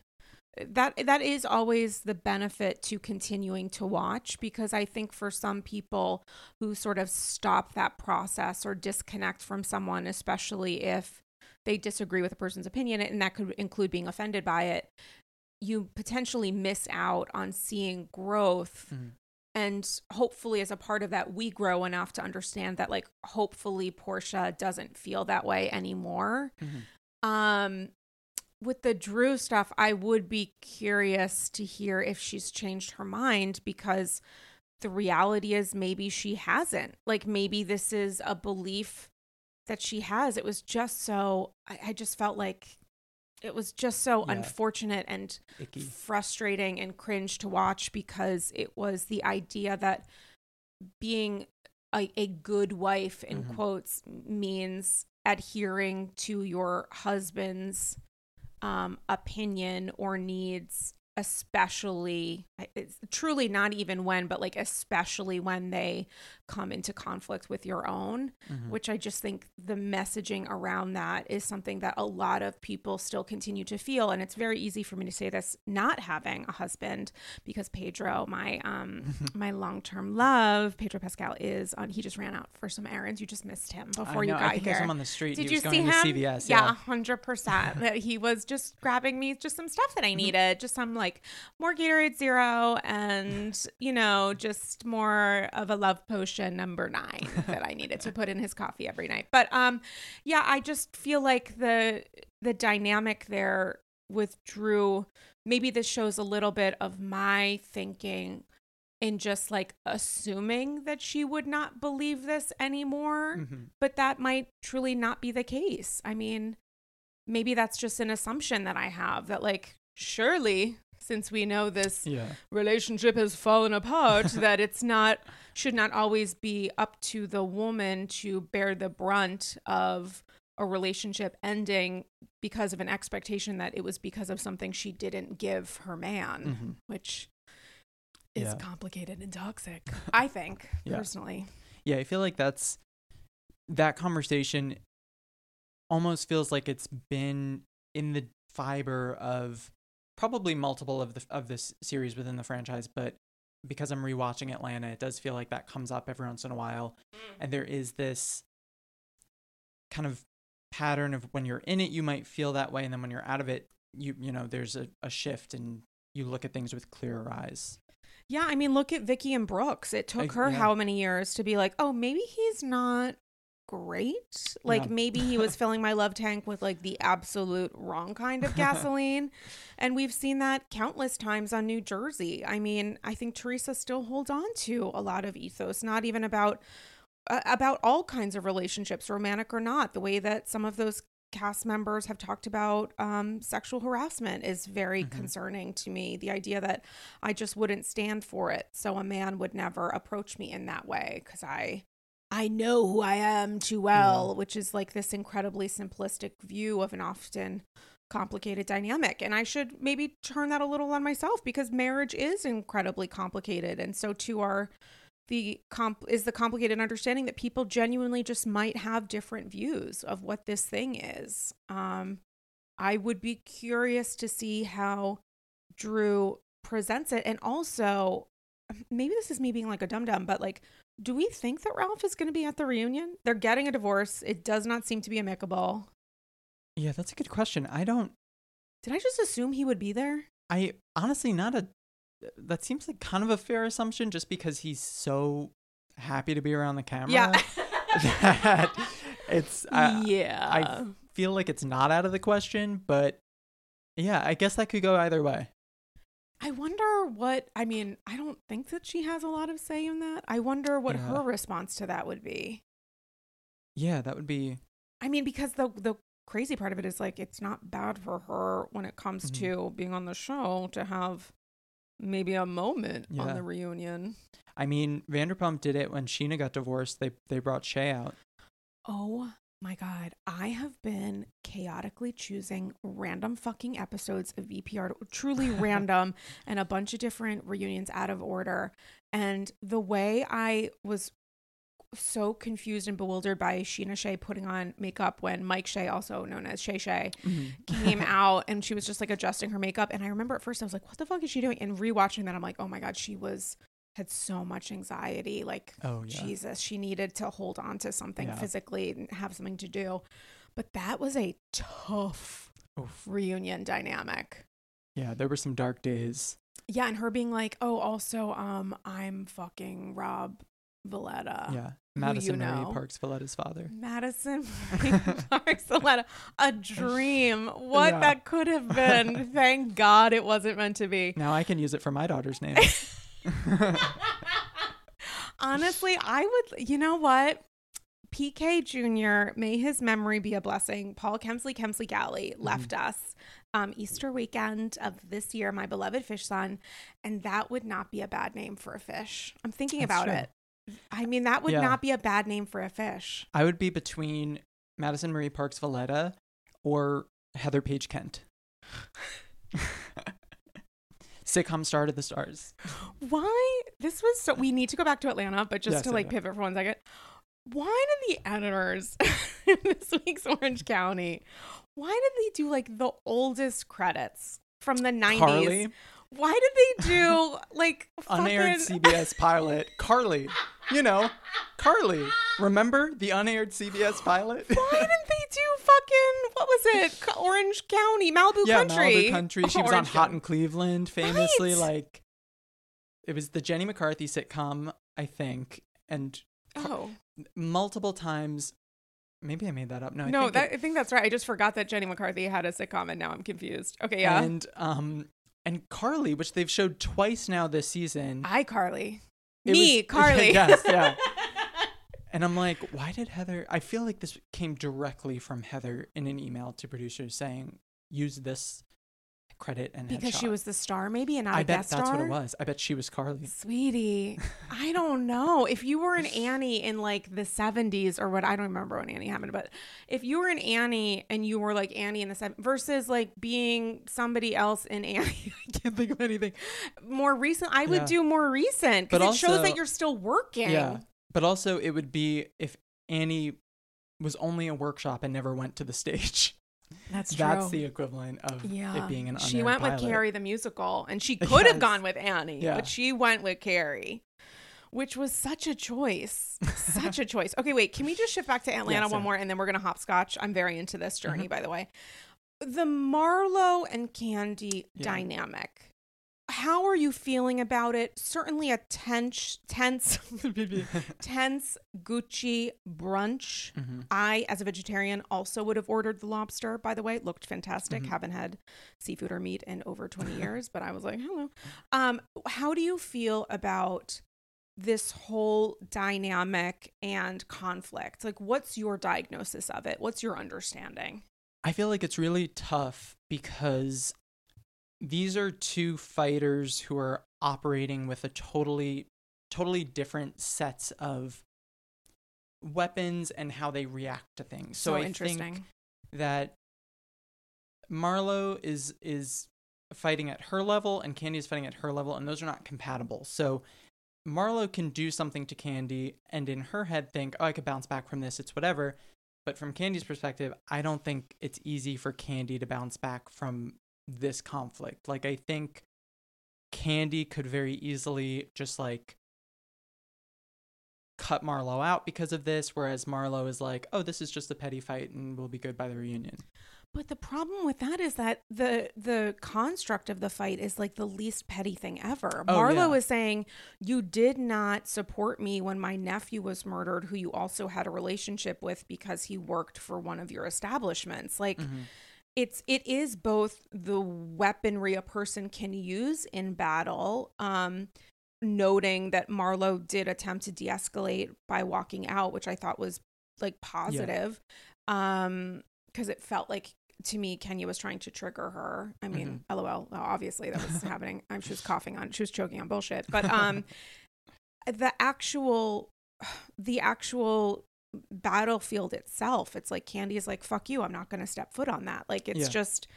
Speaker 1: that that is always the benefit to continuing to watch because I think for some people who sort of stop that process or disconnect from someone, especially if they disagree with a person's opinion, and that could include being offended by it, you potentially miss out on seeing growth
Speaker 2: Mhm.
Speaker 1: and hopefully as a part of that we grow enough to understand that like hopefully Porsha doesn't feel that way anymore.
Speaker 2: Mhm.
Speaker 1: Um with the Drew stuff, I would be curious to hear if she's changed her mind because the reality is maybe she hasn't. Like maybe this is a belief that she has. It was just so I, I just felt like it was just so
Speaker 2: Yeah.
Speaker 1: unfortunate and
Speaker 2: Icky.
Speaker 1: frustrating and cringe to watch because it was the idea that being a, a good wife in
Speaker 2: Mhm.
Speaker 1: quotes means adhering to your husband's um, opinion or needs especially it's truly not even when but like especially when they come into conflict with your own
Speaker 2: Mhm.
Speaker 1: which I just think the messaging around that is something that a lot of people still continue to feel. And it's very easy for me to say this not having a husband because Pedro, my um [laughs] my long term love, Pedro Pascal is on he just ran out for some errands. You just missed him before you got
Speaker 2: I
Speaker 1: here.
Speaker 2: I on the street.
Speaker 1: Did you see
Speaker 2: going
Speaker 1: him?
Speaker 2: CVS.
Speaker 1: Yeah,
Speaker 2: Yeah.
Speaker 1: hundred percent. That [laughs] he was just grabbing me just some stuff that I needed, just some like more Gatorade Zero, and you know, just more of a love potion number nine [laughs] that I needed to put in his coffee every night. But um, yeah, I just feel like the the dynamic there with Drew. Maybe this shows a little bit of my thinking in just like assuming that she would not believe this anymore
Speaker 2: Mhm.
Speaker 1: but that might truly not be the case. I mean, maybe that's just an assumption that I have that, like, surely since we know this
Speaker 2: Yeah.
Speaker 1: relationship has fallen apart, [laughs] that it's not, should not always be up to the woman to bear the brunt of a relationship ending because of an expectation that it was because of something she didn't give her man,
Speaker 2: Mhm.
Speaker 1: which is
Speaker 2: Yeah.
Speaker 1: complicated and toxic, [laughs] I think,
Speaker 2: Yeah.
Speaker 1: personally.
Speaker 2: Yeah, I feel like that's that conversation almost feels like it's been in the fiber of probably multiple of the of this series within the franchise, but because I'm rewatching Atlanta, it does feel like that comes up every once in a while. Mm. And there is this kind of pattern of when you're in it, you might feel that way, and then when you're out of it, you you know, there's a, a shift and you look at things with clearer eyes.
Speaker 1: Yeah, I mean, look at Vicki and Brooks. It took her
Speaker 2: yeah.
Speaker 1: how many years to be like, oh, maybe he's not great. Like
Speaker 2: Yeah.
Speaker 1: maybe he was [laughs] filling my love tank with like the absolute wrong kind of [laughs] gasoline. and we've seen that countless times on New Jersey. I mean, I think Teresa still holds on to a lot of ethos, not even about uh, about all kinds of relationships, romantic or not. The way that some of those cast members have talked about um, sexual harassment is very
Speaker 2: Mhm.
Speaker 1: concerning to me. The idea that I just wouldn't stand for it, so a man would never approach me in that way because I I know who I am too well, which is like this incredibly simplistic view of an often complicated dynamic. And I should maybe turn that a little on myself because marriage is incredibly complicated, and so too are the comp is the complicated understanding that people genuinely just might have different views of what this thing is. Um, I would be curious to see how Drew presents it, and also maybe this is me being like a dum dum, but like, do we think that Ralph is going to be at the reunion? They're getting a divorce. It does not seem to be amicable.
Speaker 2: Yeah, that's a good question. I don't.
Speaker 1: Did I just assume he would be there?
Speaker 2: I honestly not a. That seems like kind of a fair assumption, just because he's so happy to be around the camera.
Speaker 1: Yeah. [laughs]
Speaker 2: that it's. I,
Speaker 1: yeah.
Speaker 2: I feel like it's not out of the question, but yeah, I guess that could go either way.
Speaker 1: I wonder what I mean, I don't think that she has a lot of say in that. I wonder what
Speaker 2: Yeah.
Speaker 1: her response to that would be.
Speaker 2: Yeah, that would be.
Speaker 1: I mean, because the the crazy part of it is like it's not bad for her when it comes
Speaker 2: Mhm.
Speaker 1: to being on the show to have maybe a moment on the reunion.
Speaker 2: I mean, Vanderpump did it when Scheana got divorced. They they brought Shay out.
Speaker 1: Oh my god, I have been chaotically choosing random fucking episodes of VPR, truly [laughs] random, and a bunch of different reunions out of order. And the way I was so confused and bewildered by Scheana Shay putting on makeup when Mike Shay, also known as Shay Shay, mm-hmm. came [laughs] out and she was just like adjusting her makeup. And I remember at first I was like, what the fuck is she doing? And rewatching that, I'm like, oh my God, she was had so much anxiety. Like,
Speaker 2: Oh yeah.
Speaker 1: Jesus, she needed to hold on to something
Speaker 2: Yeah.
Speaker 1: physically and have something to do. But that was a tough
Speaker 2: Oof.
Speaker 1: reunion dynamic.
Speaker 2: Yeah, there were some dark days.
Speaker 1: Yeah, and her being like, "Oh, also, um, I'm fucking Rob Valletta."
Speaker 2: yeah, Madison Marie
Speaker 1: know.
Speaker 2: Parks Valletta's father.
Speaker 1: Madison [laughs] Parks Valletta. A dream. What
Speaker 2: Yeah.
Speaker 1: that could have been. [laughs] Thank God it wasn't meant to be.
Speaker 2: Now I can use it for my daughter's name. [laughs]
Speaker 1: Honestly, I would, you know what? PK Jr., may his memory be a blessing. Paul Kemsley Kemsley Galli left us um, Easter weekend of this year, my beloved fish son, and that would not be a bad name for a fish. I'm thinking
Speaker 2: That's
Speaker 1: about
Speaker 2: true.
Speaker 1: it. I mean, that would
Speaker 2: Yeah.
Speaker 1: not be a bad name for a fish.
Speaker 2: I would be between Madison Marie Parks Valletta or Heather Paige Kent. [laughs] Sitcom star to the stars.
Speaker 1: Why? This was so. We need to go back to Atlanta, but just
Speaker 2: Yes,
Speaker 1: to like pivot for one second. Why did the editors [laughs] in this week's Orange County? Why did they do like the oldest credits from the nineties? Why did they do [laughs] like
Speaker 2: unaired
Speaker 1: fucking-
Speaker 2: CBS pilot. Carly, [laughs] you know, Carly. Remember the unaired CBS pilot?
Speaker 1: Why didn't they do fucking what was it? Orange County, Malibu
Speaker 2: yeah,
Speaker 1: Country.
Speaker 2: Malibu Country. She was on Hot in Cleveland, famously.
Speaker 1: Right.
Speaker 2: Like, it was the Jenny McCarthy sitcom, I think, and
Speaker 1: Oh
Speaker 2: multiple times. Maybe I made that up. No, I
Speaker 1: no,
Speaker 2: think
Speaker 1: that,
Speaker 2: it-
Speaker 1: I think that's right. I just forgot that Jenny McCarthy had a sitcom, and now I'm confused. Okay, yeah.
Speaker 2: and um and Carly, which they've showed twice now this season.
Speaker 1: I Carly. Me, [laughs]
Speaker 2: was-
Speaker 1: Carly.
Speaker 2: yes, yeah. [laughs] And I'm like, why did Heather? I feel like this came directly from Heather in an email to producers saying, use this credit and
Speaker 1: because she was the star, maybe, and not
Speaker 2: I
Speaker 1: a
Speaker 2: bet
Speaker 1: guest
Speaker 2: that's
Speaker 1: star.
Speaker 2: what it was. I bet she was Carly.
Speaker 1: Sweetie, [laughs] I don't know. If you were an Annie in like the 70s or what, I don't remember when Annie happened, but if you were an Annie and you were like Annie in the 70s versus like being somebody else in Annie, [laughs] I can't think of anything more recent. I would
Speaker 2: Yeah.
Speaker 1: do more recent because it shows that you're still working.
Speaker 2: Yeah. But also, it would be if Annie was only a workshop and never went to the stage.
Speaker 1: That's true.
Speaker 2: That's the equivalent of
Speaker 1: yeah.
Speaker 2: it being an
Speaker 1: she went with. Carrie the musical, and she [laughs] could have gone with Annie,
Speaker 2: Yeah.
Speaker 1: but she went with Carrie, which was such a choice. [laughs] such a choice. Okay, wait. Can we just shift back to Atlanta
Speaker 2: Yes,
Speaker 1: one more, and then we're gonna hopscotch? I'm very into this
Speaker 2: Mm-hmm.
Speaker 1: journey, by the way. The Marlo and
Speaker 2: Kandi
Speaker 1: dynamic. How are you feeling about it? Certainly a tense, tense, [laughs] tense Gucci brunch.
Speaker 2: Mhm.
Speaker 1: I, as a vegetarian, also would have ordered the lobster. By the way, it looked fantastic.
Speaker 2: Mhm.
Speaker 1: Haven't had seafood or meat in over twenty years, but I was like, hello. Um, how do you feel about this whole dynamic and conflict? Like, what's your diagnosis of it? What's your understanding?
Speaker 2: I feel like it's really tough because these are two fighters who are operating with a totally totally different sets of weapons and how they react to things. So,
Speaker 1: So,
Speaker 2: I
Speaker 1: interesting.
Speaker 2: think that Marlo is is fighting at her level and Kandi is fighting at her level and those are not compatible. So Marlo can do something to Kandi and in her head think, oh, I could bounce back from this, it's whatever. But from Kandi's perspective, I don't think it's easy for Kandi to bounce back from this conflict. Like, I think Kandi could very easily just like cut Marlo out because of this, whereas Marlo is like, oh, this is just a petty fight and we'll be good by the reunion.
Speaker 1: But the problem with that is that the the construct of the fight is like the least petty thing ever.
Speaker 2: Oh,
Speaker 1: Marlo
Speaker 2: yeah.
Speaker 1: is saying, "You did not support me when my nephew was murdered, who you also had a relationship with because he worked for one of your establishments." Like
Speaker 2: Mhm.
Speaker 1: It's it is both the weaponry a person can use in battle um noting that marlo did attempt to de-escalate by walking out which I thought was like positive um because it felt like to me Kenya was trying to trigger her. I mean lol obviously that was [laughs] happening. I'm she was coughing on she was choking on bullshit. But um [laughs] the actual [sighs] the actual battlefield itself it's like kandi is like fuck you i'm not going to step foot on that like it's
Speaker 2: Yeah.
Speaker 1: just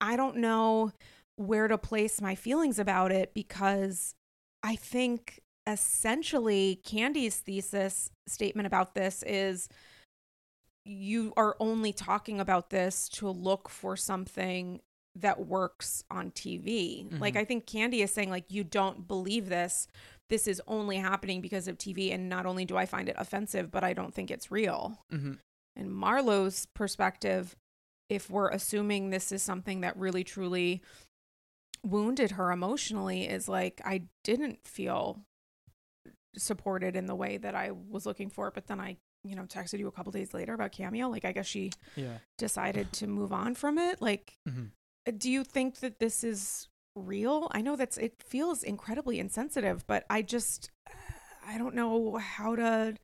Speaker 1: i don't know where to place my feelings about it because i think essentially kandi's thesis statement about this is you are only talking about this to look for something that works on TV. Like
Speaker 2: Mhm.
Speaker 1: I think Kandi is saying like you don't believe this. This is only happening because of TV and not only do I find it offensive, but I don't think it's real.
Speaker 2: Mhm.
Speaker 1: And Marlo's perspective if we're assuming this is something that really truly wounded her emotionally is like I didn't feel supported in the way that I was looking for, but then I, you know, texted you a couple days later about Cameo. Like I guess she
Speaker 2: Yeah.
Speaker 1: decided [sighs] to move on from it. Like
Speaker 2: Mhm.
Speaker 1: do you think that this is real? I know that's it feels incredibly insensitive, but I just I don't know how to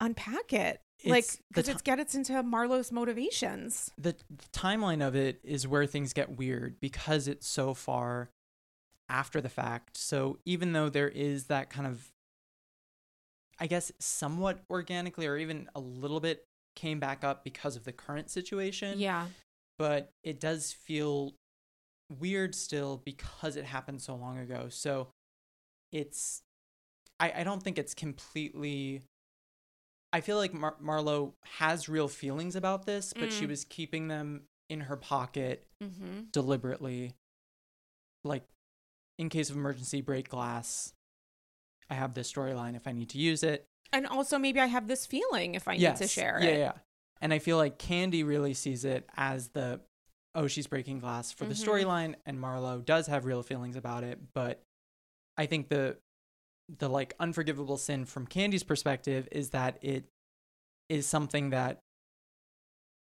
Speaker 1: unpack it. like
Speaker 2: It's the
Speaker 1: because
Speaker 2: ti-
Speaker 1: it's gets into Marlo's motivations.
Speaker 2: the, the timeline of it is where things get weird because it's so far after the fact. So even though there is that kind of, I guess, somewhat organically or even a little bit came back up because of the current situation,
Speaker 1: Yeah.
Speaker 2: but it does feel weird still because it happened so long ago. So it's, I, I don't think it's completely. I feel like Mar- Marlo has real feelings about this, but she
Speaker 1: Mm.
Speaker 2: was keeping them in her pocket
Speaker 1: Mm-hmm.
Speaker 2: deliberately. Like, in case of emergency, break glass. I have this storyline if I need to use it.
Speaker 1: And also maybe I have this feeling if I need to share
Speaker 2: yeah,
Speaker 1: it.
Speaker 2: Yeah, And I feel like Kandi really sees it as the oh, she's breaking glass for the
Speaker 1: Mhm.
Speaker 2: storyline, and Marlo does have real feelings about it. But I think the the like unforgivable sin from Kandi's perspective is that it is something that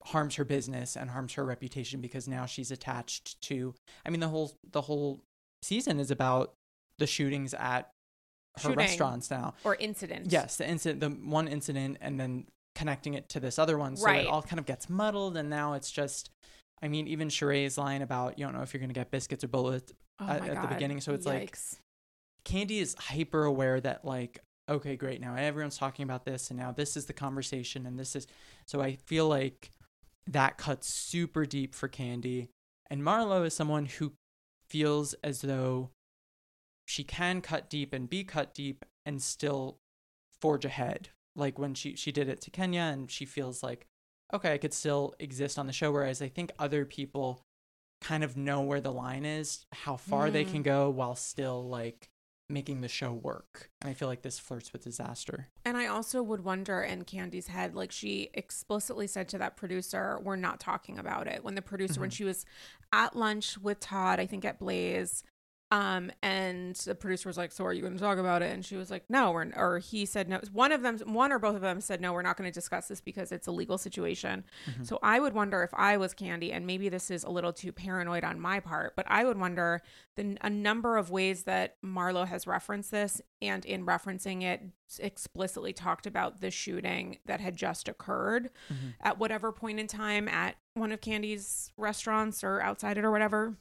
Speaker 2: harms her business and harms her reputation because now she's attached to I mean the whole the whole season is about the shootings at her
Speaker 1: Shooting.
Speaker 2: restaurants now.
Speaker 1: Or incidents.
Speaker 2: Yes, the incident, the one incident, and then connecting it to this other one, so
Speaker 1: Right.
Speaker 2: it all kind of gets muddled, and now it's just. I mean, even Sheree's line about you don't know if you're gonna get biscuits or bullets
Speaker 1: Oh
Speaker 2: at, at the beginning, so it's like Kandi is hyper aware that like okay, great, now everyone's talking about this, and now this is the conversation, and this is so I feel like that cuts super deep for Kandi, and Marlo is someone who feels as though she can cut deep and be cut deep and still forge ahead. Like when she she did it to Kenya, and she feels like okay, I could still exist on the show. Whereas I think other people kind of know where the line is, how far they
Speaker 1: Mm.
Speaker 2: can go while still like making the show work. And I feel like this flirts with disaster.
Speaker 1: And I also would wonder in Kandi's head, like she explicitly said to that producer, we're not talking about it. When the producer, when
Speaker 2: Mhm.
Speaker 1: she was at lunch with Todd, I think at Blaze, um, and the producer was like, So are you going to talk about it? And she was like, No, we're, or he said no. One of them, one or both of them said, No, we're not going to discuss this because it's a legal situation.
Speaker 2: Mhm.
Speaker 1: So I would wonder if I was Kandi, and maybe this is a little too paranoid on my part, but I would wonder the a number of ways that Marlo has referenced this, and in referencing it, explicitly talked about the shooting that had just occurred
Speaker 2: Mhm.
Speaker 1: at whatever point in time at one of Kandi's restaurants or outside it or whatever.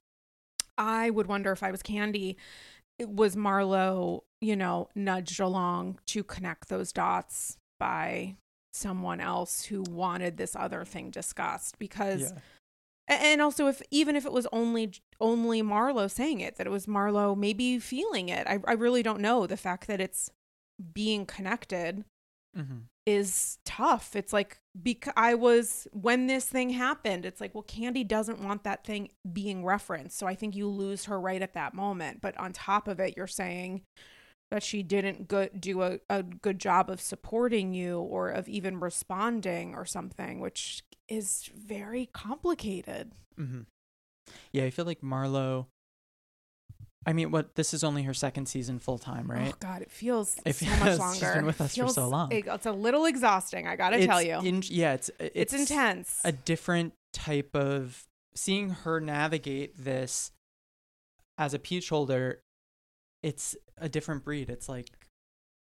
Speaker 1: I would wonder if I was Kandi, it was Marlo, you know, nudged along to connect those dots by someone else who wanted this other thing discussed because
Speaker 2: Yeah.
Speaker 1: And also, if even if it was only only Marlo saying it, that it was Marlo maybe feeling it. I I really don't know. The fact that it's being connected
Speaker 2: Mm-hmm.
Speaker 1: is tough. It's like because I was when this thing happened, it's like well Kandi doesn't want that thing being referenced. So I think you lose her right at that moment. But on top of it, you're saying that she didn't go- do a, a good job of supporting you or of even responding or something, which is very complicated.
Speaker 2: Mm-hmm. Yeah, I feel like Marlo. I mean, what? This is only her second season full time, right?
Speaker 1: Oh God, it feels
Speaker 2: It
Speaker 1: so
Speaker 2: feels- [laughs]
Speaker 1: much
Speaker 2: she's
Speaker 1: longer.
Speaker 2: been with us for so long.
Speaker 1: it- it's a little exhausting. I gotta tell you,
Speaker 2: in- yeah, it's,
Speaker 1: it's,
Speaker 2: it's
Speaker 1: intense.
Speaker 2: A different type of seeing her navigate this as a peach holder. It's a different breed. It's like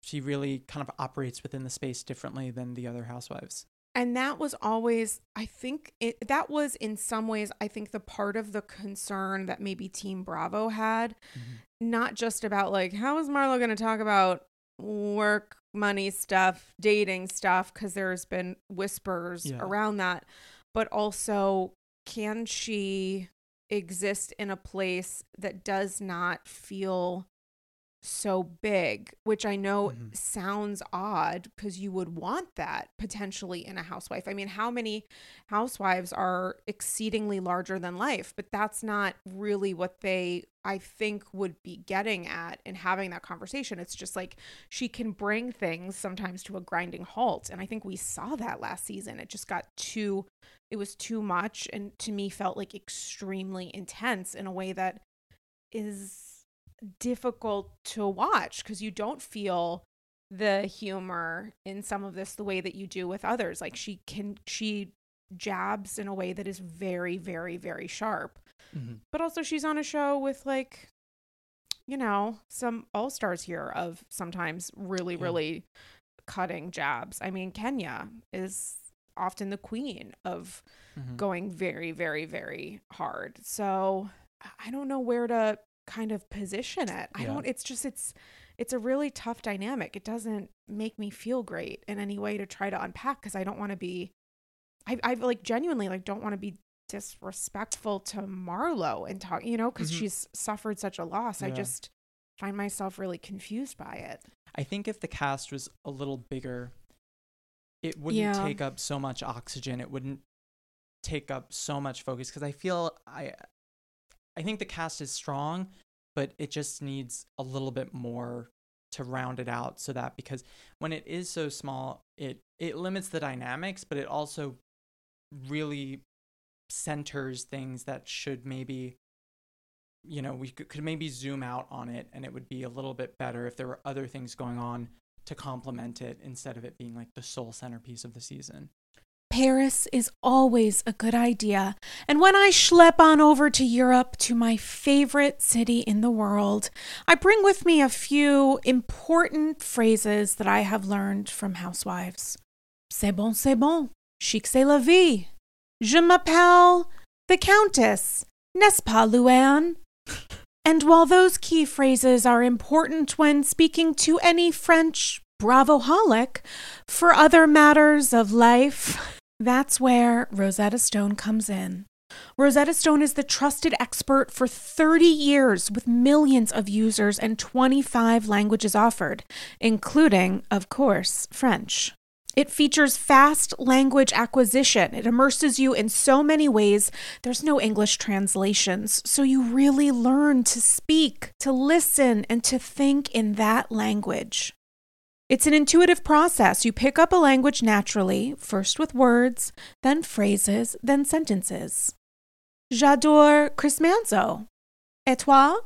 Speaker 2: she really kind of operates within the space differently than the other housewives.
Speaker 1: And that was always i think it, that was in some ways i think the part of the concern that maybe team bravo had mm-hmm. not just about like how is marlo going to talk about work money stuff dating stuff because there's been whispers
Speaker 2: Yeah.
Speaker 1: around that but also can she exist in a place that does not feel so big, which I know
Speaker 2: Mhm.
Speaker 1: sounds odd because you would want that potentially in a housewife. I mean, how many housewives are exceedingly larger than life? But that's not really what they, I think, would be getting at in having that conversation. It's just like she can bring things sometimes to a grinding halt. And I think we saw that last season. It just got too, it was too much and to me felt like extremely intense in a way that is difficult to watch because you don't feel the humor in some of this the way that you do with others like she can she jabs in a way that is very very very sharp
Speaker 2: Mm-hmm.
Speaker 1: but also she's on a show with like you know some all-stars here of sometimes really
Speaker 2: Yeah.
Speaker 1: really cutting jabs i mean kenya is often the queen of
Speaker 2: Mm-hmm.
Speaker 1: going very very very hard so i don't know where to kind of position it i
Speaker 2: Yeah.
Speaker 1: don't it's just it's it's a really tough dynamic it doesn't make me feel great in any way to try to unpack because i don't want to be i i like genuinely like don't want to be disrespectful to marlo and talk you know because
Speaker 2: Mhm.
Speaker 1: she's suffered such a loss i just find myself really confused by it
Speaker 2: I think if the cast was a little bigger, it wouldn't
Speaker 1: Yeah.
Speaker 2: take up so much oxygen. It wouldn't take up so much focus because I feel I I think the cast is strong, but it just needs a little bit more to round it out so that because when it is so small, it it limits the dynamics, but it also really centers things that should maybe you know, we could, could maybe zoom out on it and it would be a little bit better if there were other things going on to complement it instead of it being like the sole centerpiece of the season.
Speaker 1: Paris is always a good idea. And when I schlep on over to Europe, to my favorite city in the world, I bring with me a few important phrases that I have learned from housewives. C'est bon, c'est bon. Chic, c'est la vie. Je m'appelle the Countess. N'est-ce pas, Luann? And while those key phrases are important when speaking to any French bravoholic, for other matters of life, [laughs] that's where Rosetta Stone comes in. Rosetta Stone is the trusted expert for 30 years with millions of users and 25 languages offered, including, of course, French. It features fast language acquisition. It immerses you in so many ways. There's no English translations. So you really learn to speak, to listen, and to think in that language. It's an intuitive process. You pick up a language naturally, first with words, then phrases, then sentences. J'adore Chris Manzo. Et toi?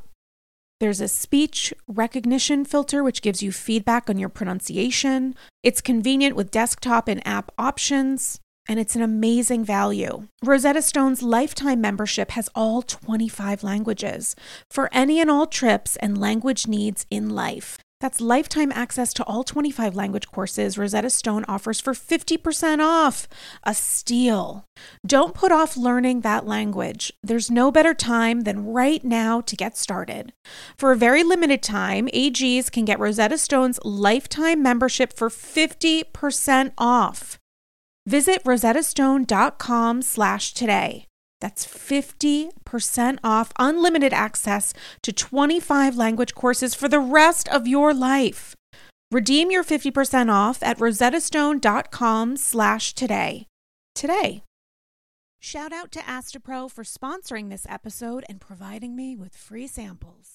Speaker 1: There's a speech recognition filter which gives you feedback on your pronunciation. It's convenient with desktop and app options, and it's an amazing value. Rosetta Stone's lifetime membership has all 25 languages for any and all trips and language needs in life. That's lifetime access to all 25 language courses Rosetta Stone offers for 50% off. A steal. Don't put off learning that language. There's no better time than right now to get started. For a very limited time, AGs can get Rosetta Stone's lifetime membership for 50% off. Visit rosettastone.com slash today. That's 50% off unlimited access to 25 language courses for the rest of your life. Redeem your 50% off at rosettastone.com slash today. Today. Shout out to Astepro for sponsoring this episode and providing me with free samples.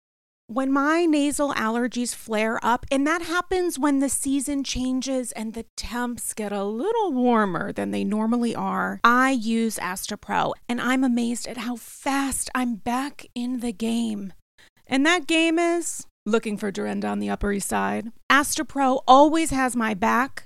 Speaker 1: when my nasal allergies flare up, and that happens when the season changes and the temps get a little warmer than they normally are, I use Astepro, and I'm amazed at how fast I'm back in the game. And that game is looking for Dorinda on the Upper East Side. Astepro always has my back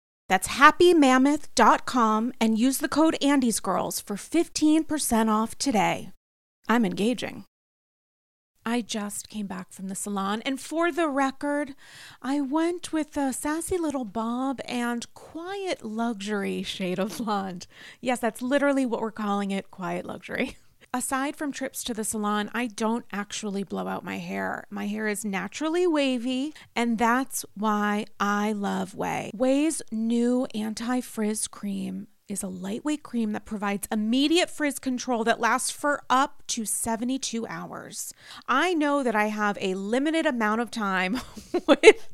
Speaker 1: That's happymammoth.com and use the code AndysGirls for 15% off today. I'm engaging. I just came back from the salon, and for the record, I went with a sassy little bob and quiet luxury shade of blonde. Yes, that's literally what we're calling it quiet luxury. [laughs] aside from trips to the salon, I don't actually blow out my hair. My hair is naturally wavy, and that's why I love Ouai. Ouai's new anti frizz cream is a lightweight cream that provides immediate frizz control that lasts for up to 72 hours. I know that I have a limited amount of time [laughs] with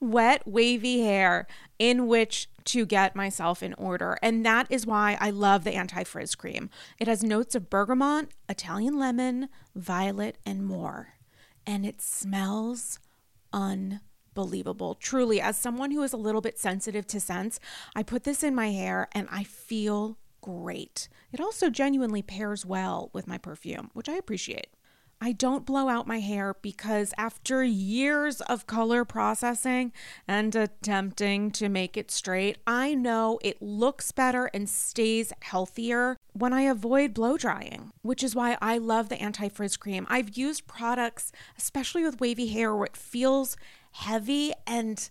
Speaker 1: wet, wavy hair in which to get myself in order. And that is why I love the anti frizz cream. It has notes of bergamot, Italian lemon, violet, and more. And it smells unbelievable. Truly, as someone who is a little bit sensitive to scents, I put this in my hair and I feel great. It also genuinely pairs well with my perfume, which I appreciate. I don't blow out my hair because after years of color processing and attempting to make it straight, I know it looks better and stays healthier when I avoid blow drying, which is why I love the anti frizz cream. I've used products, especially with wavy hair, where it feels heavy and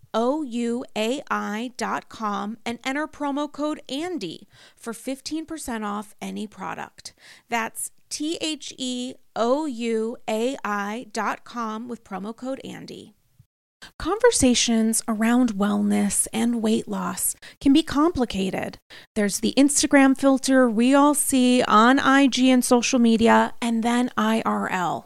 Speaker 1: O U A I dot com and enter promo code ANDY for 15% off any product. That's T H E O U A I dot com with promo code ANDY. Conversations around wellness and weight loss can be complicated. There's the Instagram filter we all see on IG and social media, and then IRL.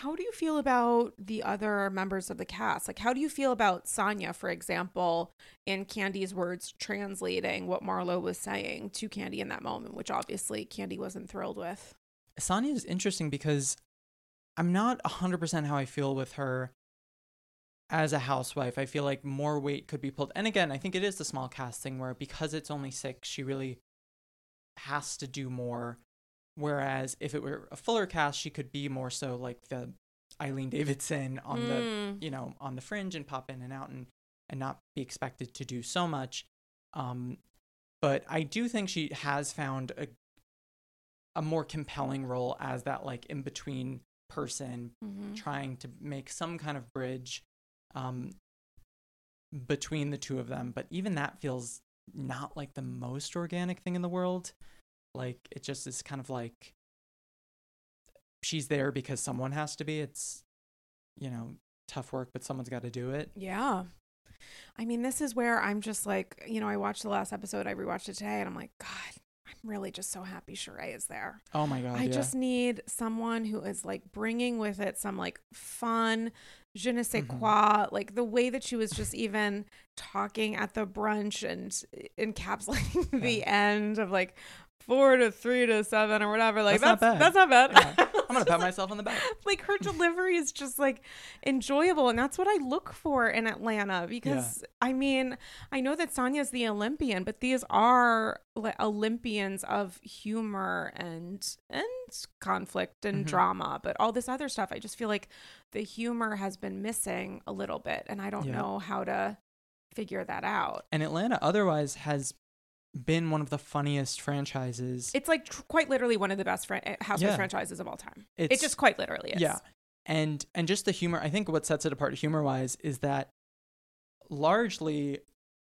Speaker 1: How do you feel about the other members of the cast? Like, how do you feel about Sanya, for example, in Kandi's words, translating what Marlo was saying to Kandi in that moment, which obviously Kandi wasn't thrilled with?
Speaker 2: Sanya is interesting because I'm not 100% how I feel with her as a housewife. I feel like more weight could be pulled. And again, I think it is the small cast thing where because it's only six, she really has to do more. Whereas if it were a fuller cast, she could be more so like the Eileen Davidson on
Speaker 1: Mm.
Speaker 2: the, you know, on the fringe and pop in and out and, and not be expected to do so much. Um, but I do think she has found a a more compelling role as that like in between person
Speaker 1: Mm-hmm.
Speaker 2: trying to make some kind of bridge um, between the two of them. But even that feels not like the most organic thing in the world. Like it just is kind of like she's there because someone has to be. It's, you know, tough work, but someone's got to do it.
Speaker 1: Yeah. I mean, this is where I'm just like, you know, I watched the last episode, I rewatched it today, and I'm like, God, I'm really just so happy Sheree is there.
Speaker 2: Oh my God.
Speaker 1: I
Speaker 2: yeah.
Speaker 1: just need someone who is like bringing with it some like fun, je ne sais
Speaker 2: Mhm.
Speaker 1: quoi, like the way that she was just even talking at the brunch and encapsulating [laughs] the end of like four to three to seven or whatever. Like
Speaker 2: That's
Speaker 1: that's
Speaker 2: not
Speaker 1: that's not bad.
Speaker 2: Yeah. [laughs] I'm going to pat myself on the back. [laughs]
Speaker 1: like her delivery is just like enjoyable and that's what i look for in atlanta because i mean i know that sanya's the olympian but these are like olympians of humor and and conflict and
Speaker 2: Mhm.
Speaker 1: drama but all this other stuff i just feel like the humor has been missing a little bit and i don't
Speaker 2: Yeah.
Speaker 1: know how to figure that out
Speaker 2: And Atlanta otherwise has been one of the funniest franchises.
Speaker 1: it's like tr- quite literally one of the best fran- eh, housewives
Speaker 2: Yeah.
Speaker 1: franchises of all time it
Speaker 2: It's-
Speaker 1: just quite literally is
Speaker 2: Yeah. And and just the humor, I think what sets it apart humor wise is that largely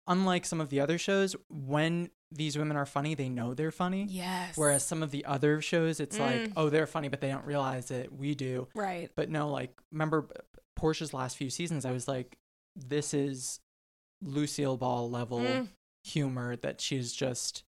Speaker 2: unlike some of the other shows, when these women are funny, they know they're funny.
Speaker 1: yes
Speaker 2: Whereas some of the other shows, it's like,
Speaker 1: Mm.
Speaker 2: oh, they're funny, but they don't realize it. We do.
Speaker 1: right
Speaker 2: But no, like, remember Porsha's last few seasons, I was like, this is Lucille Ball level
Speaker 1: Mm.
Speaker 2: Humor that she's just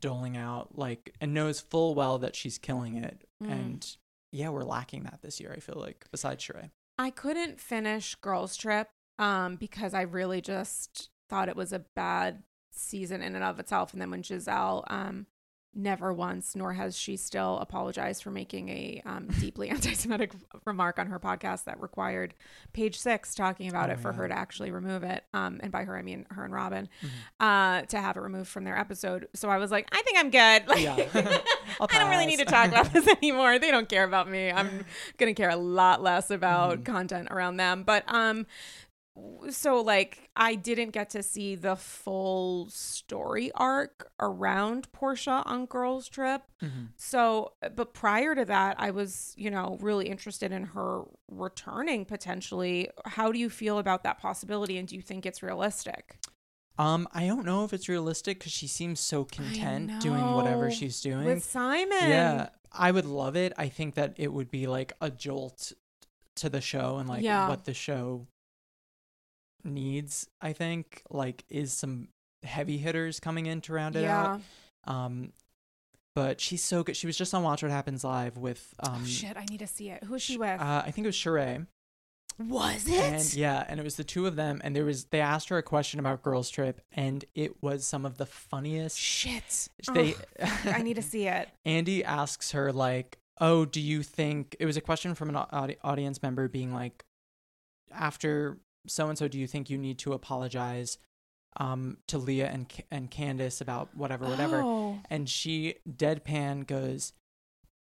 Speaker 2: doling out, like, and knows full well that she's killing it.
Speaker 1: Mm.
Speaker 2: And yeah, we're lacking that this year, I feel like, besides Sheree.
Speaker 1: I couldn't finish Girls Trip um, because I really just thought it was a bad season in and of itself. And then when Gizelle um, never once, nor has she still apologized for making a um, deeply [laughs] anti-Semitic remark on her podcast that required page six talking about
Speaker 2: Oh,
Speaker 1: it for
Speaker 2: yeah.
Speaker 1: her to actually remove it. Um, and by her, I mean her and Robin,
Speaker 2: Mm-hmm.
Speaker 1: uh, to have it removed from their episode. So I was like, I think I'm good. [laughs] Like,
Speaker 2: Yeah. [laughs] I'll
Speaker 1: don't really need to talk about this anymore. They don't care about me. I'm gonna care a lot less about
Speaker 2: Mm-hmm.
Speaker 1: content around them. But um, so like I didn't get to see the full story arc around Porsha on Girls Trip.
Speaker 2: Mhm.
Speaker 1: So, but prior to that, I was, you know, really interested in her returning potentially. How do you feel about that possibility, and do you think it's realistic?
Speaker 2: Um, I don't know if it's realistic because she seems so content doing whatever she's doing.
Speaker 1: With Simon,
Speaker 2: Yeah, I would love it. I think that it would be like a jolt to the show and like
Speaker 1: Yeah.
Speaker 2: what the show needs. I think like is some heavy hitters coming in to round it
Speaker 1: yeah.
Speaker 2: out. Um, but she's so good. She was just on Watch What Happens Live with um,
Speaker 1: oh shit, I need to see it. Who's she with?
Speaker 2: uh, I think it was Sheree.
Speaker 1: was it?
Speaker 2: And yeah, and it was the two of them, and there was they asked her a question about Girls Trip, and it was some of the funniest.
Speaker 1: Shit.
Speaker 2: They,
Speaker 1: I need to see it. [laughs]
Speaker 2: Andy asks her like, "Oh, do you think?" It was a question from an audi- audience member being like, "After so and so, do you think you need to apologize um, to Leah and and Candiace about whatever, whatever?"
Speaker 1: Oh.
Speaker 2: And she deadpan goes,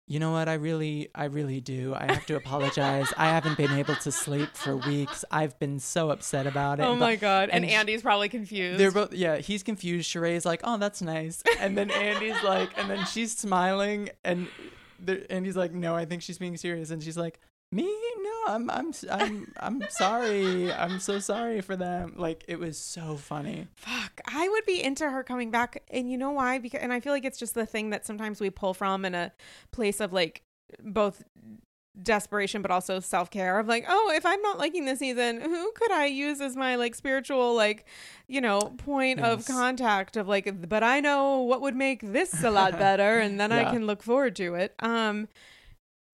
Speaker 2: "You know what? I really, I really do. I have to apologize. I haven't been able to sleep for weeks. I've been so upset about it."
Speaker 1: Oh
Speaker 2: But-
Speaker 1: my god. And,
Speaker 2: and
Speaker 1: Andy's probably confused.
Speaker 2: they're both yeah, he's confused. Sheree's like, "Oh, that's nice." And then Andy's like, and then she's smiling and the Andy's like, "No, I think she's being serious." And she's like, "Me? No, I'm I'm I'm I'm sorry. I'm so sorry for them." Like it was so funny.
Speaker 1: Fuck. I would be into her coming back. And you know why? Because and I feel like it's just the thing that sometimes we pull from in a place of like both desperation but also self-care of like oh if i'm not liking this season who could i use as my like spiritual like you know point of contact of like but i know what would make this a lot [laughs] better and then i can look forward to it um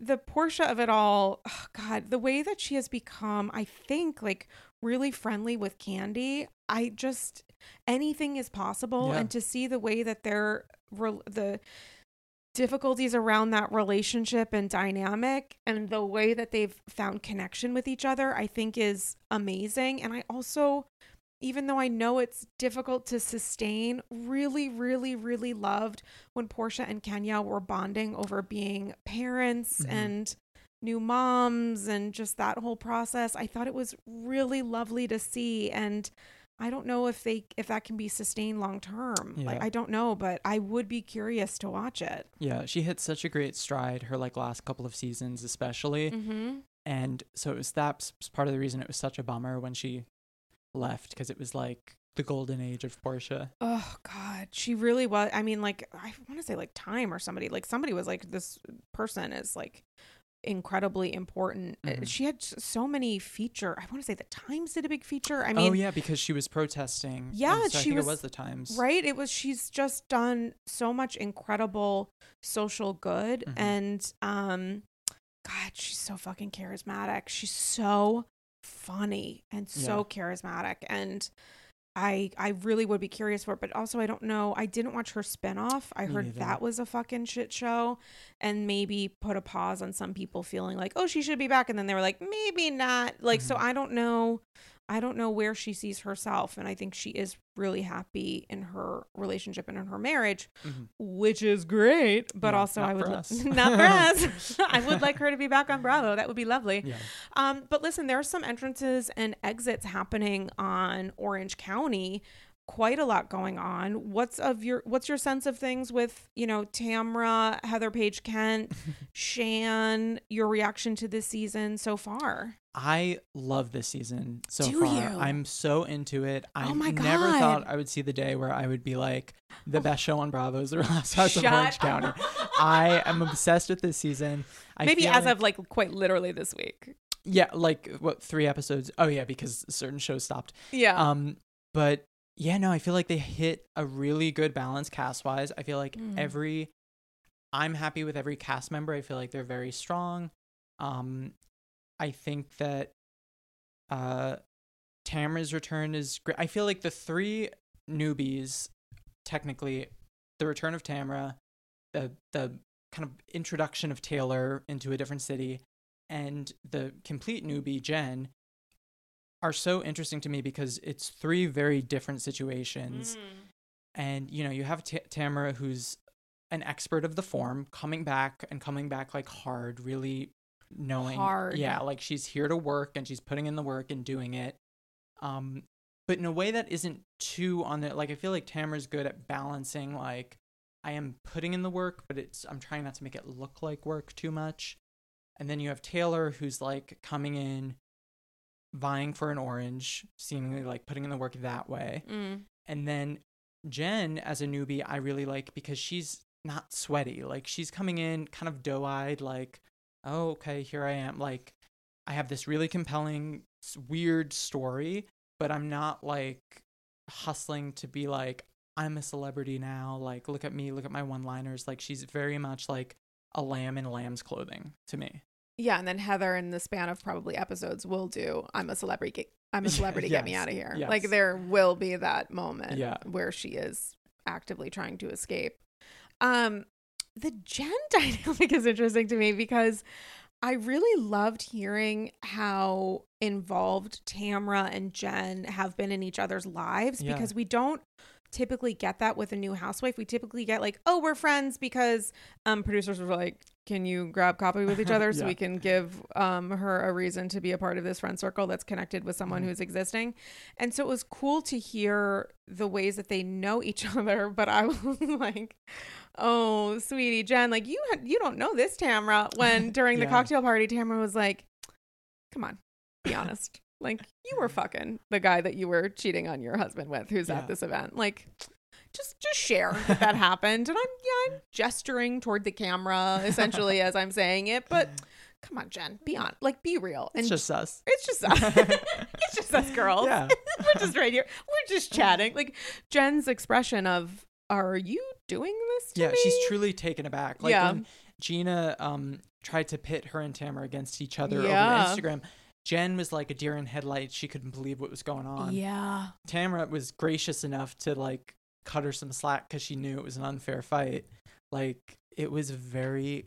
Speaker 1: the Porsha of it all, oh God, the way that she has become, I think, like really friendly with Kandi. I just anything is possible,
Speaker 2: Yeah.
Speaker 1: and to see the way that they're re- the difficulties around that relationship and dynamic, and the way that they've found connection with each other, I think is amazing. And I also even though I know it's difficult to sustain, really, really, really loved when Porsha and Kenya were bonding over being parents
Speaker 2: Mhm.
Speaker 1: and new moms and just that whole process. I thought it was really lovely to see and I don't know if they if that can be sustained long term. Like I don't know, but I would be curious to watch it.
Speaker 2: Yeah, she hit such a great stride her like last couple of seasons, especially.
Speaker 1: Mhm.
Speaker 2: And so it was that's part of the reason it was such a bummer when she left because it was like the golden age of Porsha.
Speaker 1: Oh God, she really was. I mean, like I want to say like Time or somebody. Like somebody was like this person is like incredibly important. Uh,
Speaker 2: Mhm.
Speaker 1: She had so many feature. I want to say the Times did a big feature. I mean,
Speaker 2: oh yeah, because she was protesting.
Speaker 1: Yeah,
Speaker 2: so
Speaker 1: she was-
Speaker 2: was the Times.
Speaker 1: right? It was. She's just done so much incredible social good,
Speaker 2: Mhm.
Speaker 1: and um, God, she's so fucking charismatic. She's so funny and so charismatic and. I I really would be curious for it, but also I don't know. I didn't watch her spinoff. I
Speaker 2: Me
Speaker 1: heard
Speaker 2: neither.
Speaker 1: that was a fucking shit show, and maybe put a pause on some people feeling like, oh, she should be back, and then they were like, maybe not. Like, so
Speaker 2: Mhm.
Speaker 1: I don't know. I don't know where she sees herself, and I think she is really happy in her relationship and in her marriage,
Speaker 2: Mhm.
Speaker 1: which is great. But also, I would li- [laughs] not for [laughs] us. [laughs] I would like her to be back on Bravo. That would be lovely.
Speaker 2: Yeah.
Speaker 1: Um, but listen, there are some entrances and exits happening on Orange County. Quite a lot going on. What's of your what's your sense of things with, you know, Tamra, Heather Paige Kent, Shan, your reaction to this season so far?
Speaker 2: I love this season so
Speaker 1: Do
Speaker 2: far.
Speaker 1: you?
Speaker 2: I'm so into it. I
Speaker 1: Oh my God.
Speaker 2: never thought I would see the day where I would be like, the best show on Bravo is The [laughs] Housewives of
Speaker 1: Shut
Speaker 2: Orange County. I am obsessed with this season. I
Speaker 1: Maybe as
Speaker 2: like-
Speaker 1: of like quite literally this week.
Speaker 2: yeah, like what three episodes? Oh yeah, because certain shows stopped.
Speaker 1: Yeah.
Speaker 2: Um, but yeah, no, I feel like they hit a really good balance cast wise. I feel like
Speaker 1: Mm.
Speaker 2: every, I'm happy with every cast member. I feel like they're very strong. Um, I think that, uh, Tamra's return is great. I feel like the three newbies, technically, the return of Tamra, the the kind of introduction of Taylor into a different city and the complete newbie Jen are so interesting to me because it's three very different situations. And you know, you have T- Tamra who's an expert of the form coming back and coming back like hard, really knowing
Speaker 1: Hard.
Speaker 2: yeah, like she's here to work and she's putting in the work and doing it. Um but in a way that isn't too on the like I feel like Tamra's good at balancing like I am putting in the work, but it's I'm trying not to make it look like work too much. And then you have Taylor who's like coming in vying for an orange, seemingly like putting in the work that way.
Speaker 1: Mm.
Speaker 2: And then Jen as a newbie I really like because she's not sweaty. Like she's coming in kind of doe-eyed like, "Oh, okay, here I am." Like I have this really compelling weird story, but I'm not like hustling to be like I'm a celebrity now. Like look at me, look at my one-liners. Like she's very much like a lamb in lamb's clothing to me.
Speaker 1: Yeah, and then Heather, in the span of probably episodes, will do. I'm a celebrity. I'm a celebrity. Get me [laughs] out of here.
Speaker 2: yes.
Speaker 1: Like there will be that moment
Speaker 2: Yeah.
Speaker 1: where she is actively trying to escape. Um, the Jen [laughs] dynamic is interesting to me because I really loved hearing how involved Tamra and Jen have been in each other's lives
Speaker 2: Yeah.
Speaker 1: because we don't typically get that with a new housewife. We typically get like, oh, we're friends because um producers were like, can you grab coffee with each [laughs] other so
Speaker 2: Yeah.
Speaker 1: we can give um her a reason to be a part of this friend circle that's connected with someone
Speaker 2: Mhm.
Speaker 1: who's existing. And so it was cool to hear the ways that they know each [laughs] other, but I was like, "Oh, sweetie Jen, like you you don't know this Tamra." When [laughs] during the cocktail party Tamra was like, "Come on, be honest. Like [laughs] you were fucking the guy that you were cheating on your husband with who's
Speaker 2: Yeah.
Speaker 1: at this event. Like just just share that that [laughs] happened." And I'm yeah, I'm gesturing toward the camera essentially as I'm saying it, but come on, Jen, be on. Like be real.
Speaker 2: It's just us.
Speaker 1: It's just us. [laughs] it's just us girls.
Speaker 2: Yeah.
Speaker 1: We're just right here. We're just chatting. Like Jen's expression of, "Are you doing this?" To
Speaker 2: Yeah,
Speaker 1: me?"
Speaker 2: she's truly taken aback. Like
Speaker 1: Yeah.
Speaker 2: when Gina um tried to pit her and Tamra against each other
Speaker 1: Yeah.
Speaker 2: over Instagram, Jen was like a deer in headlights. She couldn't believe what was going on.
Speaker 1: Yeah.
Speaker 2: Tamra was gracious enough to like cut her some slack because she knew it was an unfair fight. Like it was very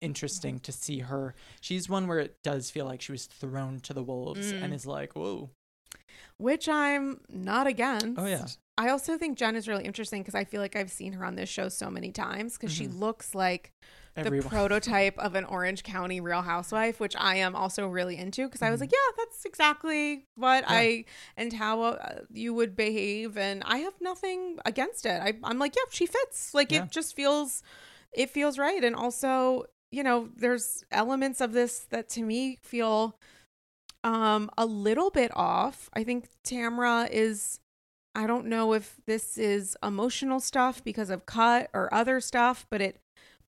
Speaker 2: interesting to see her. She's one where it does feel like she was thrown to the wolves
Speaker 1: Mm.
Speaker 2: and is like, whoa.
Speaker 1: Which I'm not against.
Speaker 2: Oh, yeah.
Speaker 1: I also think Jen is really interesting because I feel like I've seen her on this show so many times because she
Speaker 2: Mhm.
Speaker 1: looks like
Speaker 2: Everyone.
Speaker 1: the prototype of an Orange County Real Housewife, which I am also really into because I was like, yeah, that's exactly what
Speaker 2: Yeah.
Speaker 1: I and how uh, you would behave, and I have nothing against it. I, I'm like, yeah, she fits. Like
Speaker 2: Yeah.
Speaker 1: it just feels, it feels right, and also, you know, there's elements of this that to me feel um a little bit off. I think Tamra is I don't know if this is emotional stuff because of cut or other stuff, but it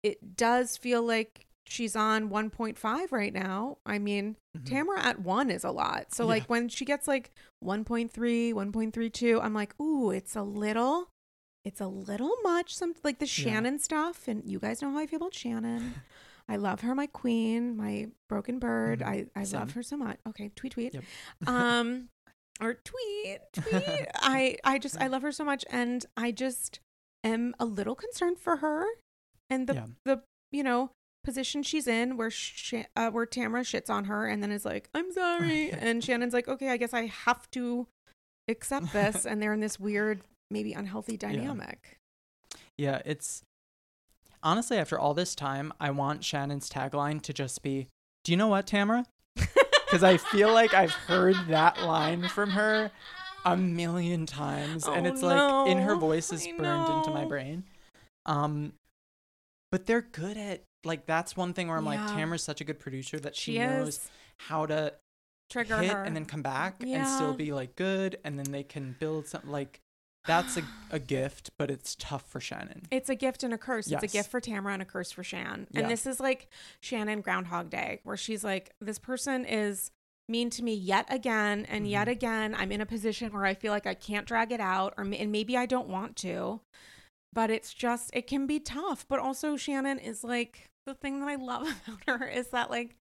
Speaker 1: it does feel like she's on 1.5 right now. I mean,
Speaker 2: Mhm.
Speaker 1: Tamra at 1 is a lot. So like when she gets like 1.3, 1.32, I'm like, "Ooh, it's a little it's a little much some like the
Speaker 2: Yeah.
Speaker 1: Shannon stuff and you guys know how I feel about Shannon. [laughs] I love her, my queen, my broken bird.
Speaker 2: Mhm.
Speaker 1: I I
Speaker 2: Same.
Speaker 1: love her so much. Okay, tweet tweet.
Speaker 2: Yep. [laughs]
Speaker 1: um or tweet tweet. [laughs] I I just I love her so much and I just am a little concerned for her and the
Speaker 2: Yeah.
Speaker 1: the you know position she's in where sh- uh, where Tamra shits on her and then is like I'm sorry [laughs] and Shannon's like okay I guess I have to accept this [laughs] and they're in this weird maybe unhealthy dynamic.
Speaker 2: Yeah, it's honestly after all this time, I want Shannon's tagline to just be, "Do you know what, Tamra?" [laughs] Because I feel like I've heard that line from her a million times, and
Speaker 1: Oh,
Speaker 2: it's like in her voice is
Speaker 1: I
Speaker 2: burned into my brain. Um, but they're good at like that's one thing where I'm like,
Speaker 1: Yeah.
Speaker 2: Tamra's such a good producer that she,
Speaker 1: She
Speaker 2: knows
Speaker 1: is
Speaker 2: how to
Speaker 1: trigger
Speaker 2: hit
Speaker 1: her
Speaker 2: and then come back and still be like good, and then they can build something like. That's a, a [sighs] gift, but it's tough for Shannon.
Speaker 1: It's a gift and a curse. It's a gift for Tamra and a curse for Shan.
Speaker 2: Yeah.
Speaker 1: And this is like Shannon Groundhog Day, where she's like, this person is mean to me yet again and yet
Speaker 2: Mhm.
Speaker 1: again. I'm in a position where I feel like I can't drag it out, or and maybe I don't want to, but it's just it can be tough. But also Shannon is like the thing that I love [laughs] about her is that like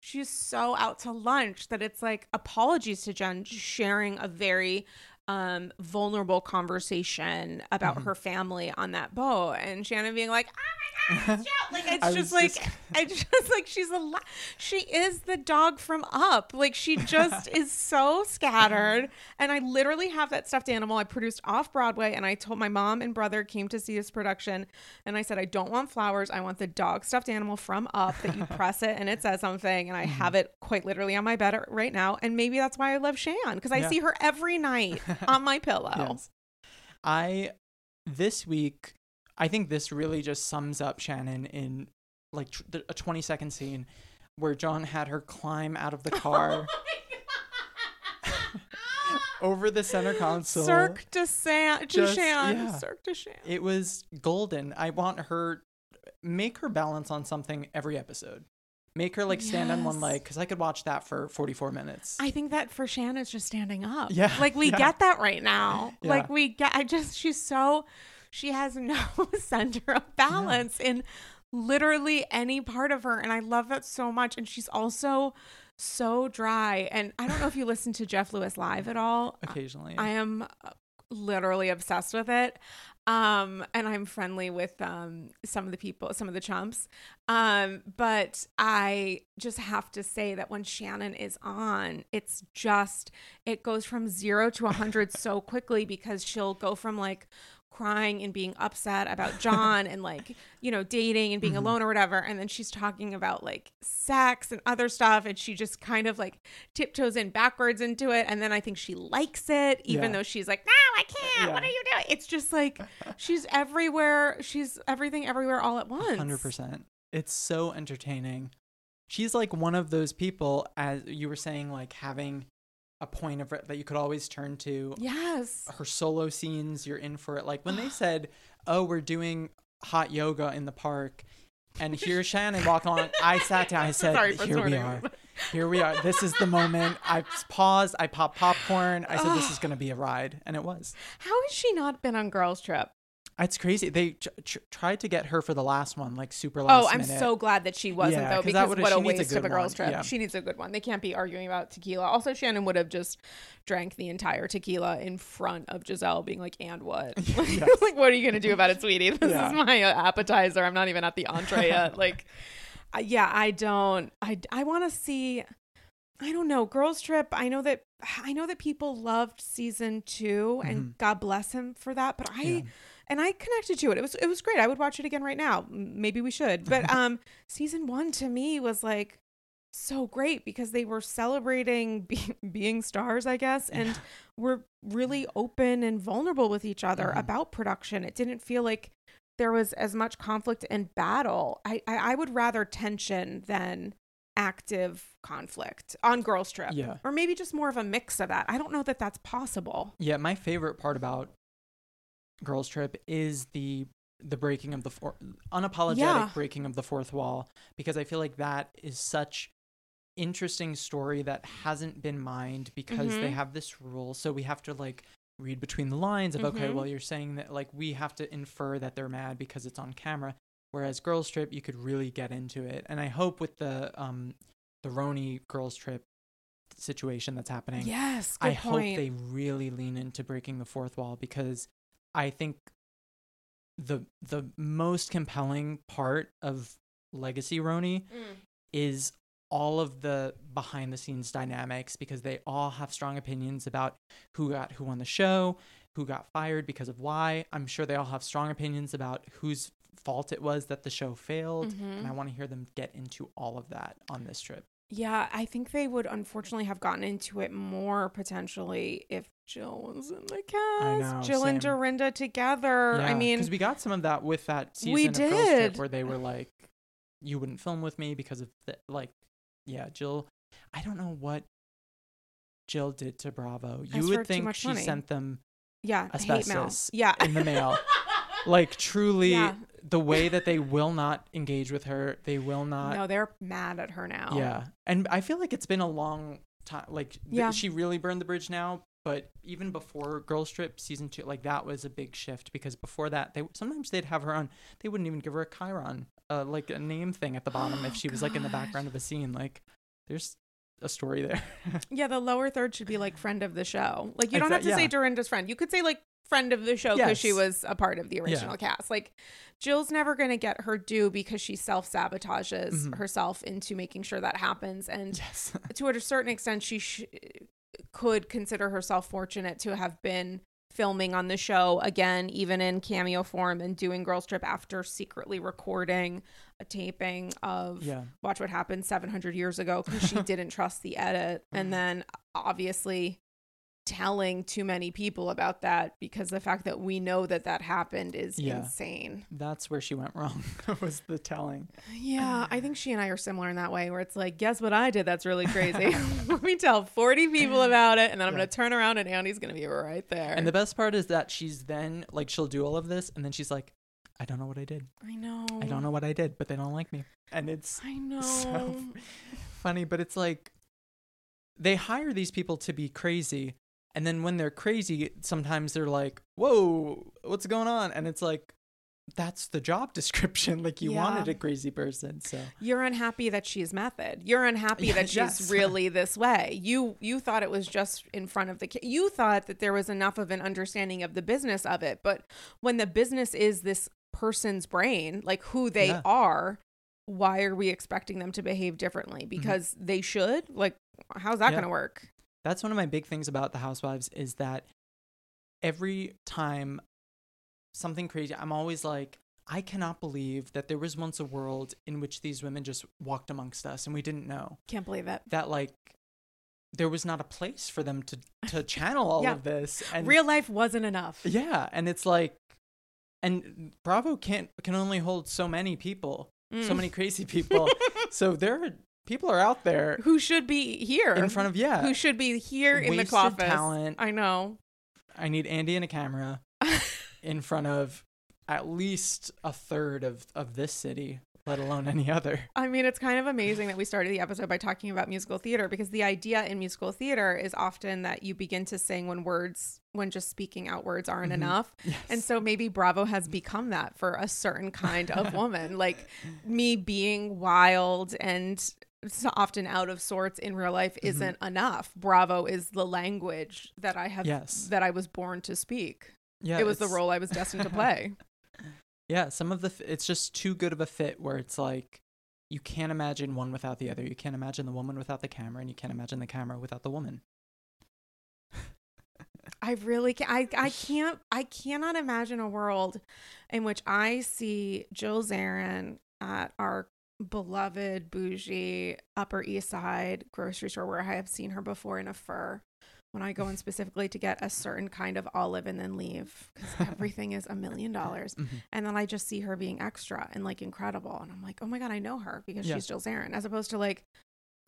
Speaker 1: she's so out to lunch that it's like apologies to Jen sharing a very um vulnerable conversation about
Speaker 2: Mm-hmm.
Speaker 1: her family on that boat and Shannon being like, "Oh my god, it's [laughs] like it's just like
Speaker 2: just-
Speaker 1: it's just like she's a li- she is the dog from Up. Like she just is [laughs] so scattered and I literally have that stuffed animal I produced off Broadway and I told my mom and brother came to see this production and I said I don't want flowers. I want the dog stuffed animal from Up that you press it and it says something and I [laughs]
Speaker 2: Mm-hmm.
Speaker 1: have it quite literally on my bed right now and maybe that's why I love Shan because I
Speaker 2: Yeah.
Speaker 1: see her every night [laughs] on my pillow.
Speaker 2: Yes. I this week I think this really just sums up Shannon in like tr- a 20 second scene where John had her climb out of the [laughs] oh car [laughs] over the center console.
Speaker 1: Cirque du San,
Speaker 2: Just-
Speaker 1: Shan,
Speaker 2: yeah.
Speaker 1: Cirque du Shan.
Speaker 2: It was golden. I want her make her balance on something every episode. Make her like stand on one
Speaker 1: Yes.
Speaker 2: leg because I could watch that for 44 minutes.
Speaker 1: I think that for Shan is just standing up.
Speaker 2: Yeah,
Speaker 1: Like we
Speaker 2: yeah.
Speaker 1: get that right now.
Speaker 2: Yeah.
Speaker 1: Like we get I just she's so she has no [laughs] center of balance in literally any part of her and I love that so much and she's also so dry and I don't know if you listen to Jeff Lewis live at all.
Speaker 2: Occasionally.
Speaker 1: I am uh, literally obsessed with it. Um, and I'm friendly with um some of the people, some of the chumps. Um, but I just have to say that when Shannon is on, it's just it goes from zero to a hundred so quickly because she'll go from like crying and being upset about [laughs] John and like, you know, dating and being mm-hmm. alone or whatever. And then she's talking about like sex and other stuff. And she just kind of like tiptoes in backwards into it. And then I think she likes it, even
Speaker 2: Yeah.
Speaker 1: though she's like, no, I can't. What are you doing? It's just like [laughs] she's everywhere. She's everything everywhere all at once.
Speaker 2: Hundred percent. It's so entertaining. She's like one of those people, as you were saying, like having a point of that you could always turn to.
Speaker 1: Yes.
Speaker 2: Her solo scenes, you're in for it. Like when they [gasps] said, "Oh, we're doing hot yoga in the park," and here's [laughs] Shannon walking on. I sat down. I [laughs] said,
Speaker 1: Sorry
Speaker 2: "Here we are. [laughs] Here we are. This is the moment." I paused. I popped popcorn. I said, "This is gonna be a ride," and it was.
Speaker 1: How has she not been on Girls Trip?
Speaker 2: It's crazy. They tr- tr- tried to get her for the last one, like super last
Speaker 1: Oh, I'm
Speaker 2: minute.
Speaker 1: so glad that she wasn't
Speaker 2: Yeah,
Speaker 1: though, because what a
Speaker 2: needs a
Speaker 1: waste of a girls
Speaker 2: one,
Speaker 1: trip.
Speaker 2: yeah.
Speaker 1: She needs a good one. They can't be arguing about tequila. Also, Shannon would have just drank the entire tequila in front of Gizelle, being like, "And what? [laughs] [laughs] Like, what are you gonna do about it, sweetie? This
Speaker 2: Yeah.
Speaker 1: is my uh, appetizer. I'm not even at the entree yet. [laughs] like, yeah, I don't. I I want to see. I don't know. Girls Trip. I know that I know that people loved season 2 and God bless him for that. But I
Speaker 2: Mm-hmm. Yeah.
Speaker 1: And I connected to it. It was it was great. I would watch it again right now. Maybe we should. But [laughs] um season 1 to me was like so great because they were celebrating [laughs] be- being stars, I guess, and were really open and vulnerable with each other
Speaker 2: Mhm.
Speaker 1: about production. It didn't feel like there was as much conflict and battle. I, I I would rather tension than active conflict on Girls Trip.
Speaker 2: Yeah.
Speaker 1: Or maybe just more of a mix of that. I don't know that that's possible.
Speaker 2: Yeah, my favorite part about Girls Trip is the the breaking of the four, unapologetic
Speaker 1: Yeah.
Speaker 2: breaking of the fourth wall because I feel like that is such interesting story that hasn't been mined because they
Speaker 1: Mhm.
Speaker 2: have this rule so we have to like read between the lines of okay
Speaker 1: Mhm.
Speaker 2: well you're saying that like we have to infer that they're mad because it's on camera whereas Girls Trip you could really get into it and I hope with the um the RHONY Girls Trip situation that's happening
Speaker 1: Yes,
Speaker 2: I hope they really lean into breaking the fourth wall because I think the the most compelling part of Legacy RHONY
Speaker 1: Mm.
Speaker 2: is all of the behind the scenes dynamics because they all have strong opinions about who got who on the show, who got fired because of why. I'm sure they all have strong opinions about whose fault it was that the show failed and I want to hear them get into all of that on this trip.
Speaker 1: Yeah, I think they would unfortunately have gotten into it more potentially if Jill was in the cast.
Speaker 2: know,
Speaker 1: Jill and. Dorinda together. I mean,
Speaker 2: because we got some of that with that season
Speaker 1: We
Speaker 2: of Girls Trip
Speaker 1: did.
Speaker 2: where they were like, "You wouldn't film with me because of the like." Yeah, Jill. I don't know what Jill did to Bravo. You would think she
Speaker 1: money.
Speaker 2: sent them
Speaker 1: yeah, hate mail.
Speaker 2: asbestos
Speaker 1: Yeah,
Speaker 2: in the mail. [laughs] like truly,
Speaker 1: Yeah.
Speaker 2: the way that they will not engage with her, they will not.
Speaker 1: no, they're mad at her now.
Speaker 2: Yeah, and I feel like it's been a long time. Like, th- she really burned the bridge now. But even before Girls Trip season two, like that was a big shift because before that, they sometimes they'd have her on. They wouldn't even give her a Chiron, uh, like a name thing at the bottom if
Speaker 1: Oh,
Speaker 2: she was like in the background of a scene. Like, there's a story there. [laughs]
Speaker 1: Yeah, the lower third should be like friend of the show. Like you don't
Speaker 2: Exa-
Speaker 1: have to say. Dorinda's friend. You could say like friend of the show because she was a part of the original cast. Like Jill's never going to get her due because she self sabotages
Speaker 2: Mhm.
Speaker 1: herself into making sure that happens. And
Speaker 2: yes. [laughs]
Speaker 1: to a certain extent, she sh- could consider herself fortunate to have been filming on the show again, even in cameo form, and doing Girls Trip after secretly recording a taping of
Speaker 2: yeah.
Speaker 1: Watch What Happened 700 years ago because she [laughs] didn't trust the edit. And then obviously telling too many people about that because the fact that we know that that happened is
Speaker 2: Yeah.
Speaker 1: insane.
Speaker 2: That's where she went wrong. [laughs] was the telling.
Speaker 1: Yeah, uh, I think she and I are similar in that way where it's like, guess what I did? That's really crazy. [laughs] [laughs] Let me tell 40 people about it and then I'm
Speaker 2: Yeah.
Speaker 1: going to turn around and Andy's going to be right there.
Speaker 2: And the best part is that she's then like she'll do all of this and then she's like, I don't know what I did.
Speaker 1: I know.
Speaker 2: I don't know what I did, but they don't like me. And it's
Speaker 1: I know.
Speaker 2: so funny, but it's like they hire these people to be crazy. And then when they're crazy, sometimes they're like, Whoa, what's going on? And it's like, that's the job [laughs] description. Like you
Speaker 1: Yeah.
Speaker 2: wanted a crazy person. So
Speaker 1: You're unhappy that she's method. You're unhappy that she's
Speaker 2: yes. [laughs]
Speaker 1: really this way. You you thought it was just in front of the ca- you thought that there was enough of an understanding of the business of it, but when the business is this person's brain, like who they
Speaker 2: Yeah.
Speaker 1: are, why are we expecting them to behave differently? Mm-hmm. Because they should? Like how's that
Speaker 2: Yeah.
Speaker 1: going to work?
Speaker 2: That's one of my big things about the housewives is that every time something crazy i'm always like i cannot believe that there was once a world in which these women just walked amongst us and we didn't know
Speaker 1: Can't believe it.
Speaker 2: that like there was not a place for them to [laughs] to channel all
Speaker 1: Yeah.
Speaker 2: of this and
Speaker 1: Real life wasn't enough.
Speaker 2: yeah and it's like and bravo can't can only hold so many people so
Speaker 1: Mm.
Speaker 2: many crazy [laughs] people so there are people are out there
Speaker 1: Who should be here?
Speaker 2: in front of yeah
Speaker 1: Who should be here in the office?
Speaker 2: talent.
Speaker 1: I know.
Speaker 2: I need Andy and a camera [laughs] in front of at least a third of, of this city, let alone any other.
Speaker 1: I mean, it's kind of amazing that we started the episode by talking about musical theater because the idea in musical theater is often that you begin to sing when words, when just speaking out words aren't
Speaker 2: Mhm.
Speaker 1: enough.
Speaker 2: Yes.
Speaker 1: And so maybe Bravo has become that for a certain kind of [laughs] woman. like me being wild and often out of sorts in real life
Speaker 2: Mm-hmm.
Speaker 1: isn't enough. Bravo is the language that I have,
Speaker 2: Yes.
Speaker 1: that I was born to speak.
Speaker 2: yeah,
Speaker 1: it was the role I was destined to play. [laughs]
Speaker 2: Yeah, some of the f- it's just too good of a fit where it's like you can't imagine one without the other. You can't imagine the woman without the camera, and you can't imagine the camera without the woman.
Speaker 1: I really can I I [laughs] can't I cannot imagine a world in which I see Jill Zarin at our beloved bougie Upper East Side grocery store where I have seen her before in a fur when I go in [laughs] specifically to get a certain kind of olive and then leave because [laughs] everything is a million dollars.
Speaker 2: Mhm.
Speaker 1: And then I just see her being extra and like incredible. And I'm like, oh my God, I know her because
Speaker 2: Yeah.
Speaker 1: she's Jill Zarin, as opposed to like,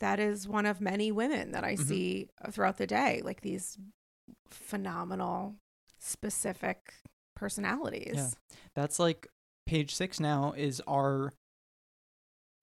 Speaker 1: that is one of many women that I
Speaker 2: Mhm.
Speaker 1: see throughout the day, like these phenomenal, specific personalities.
Speaker 2: Yeah. That's like page six now is our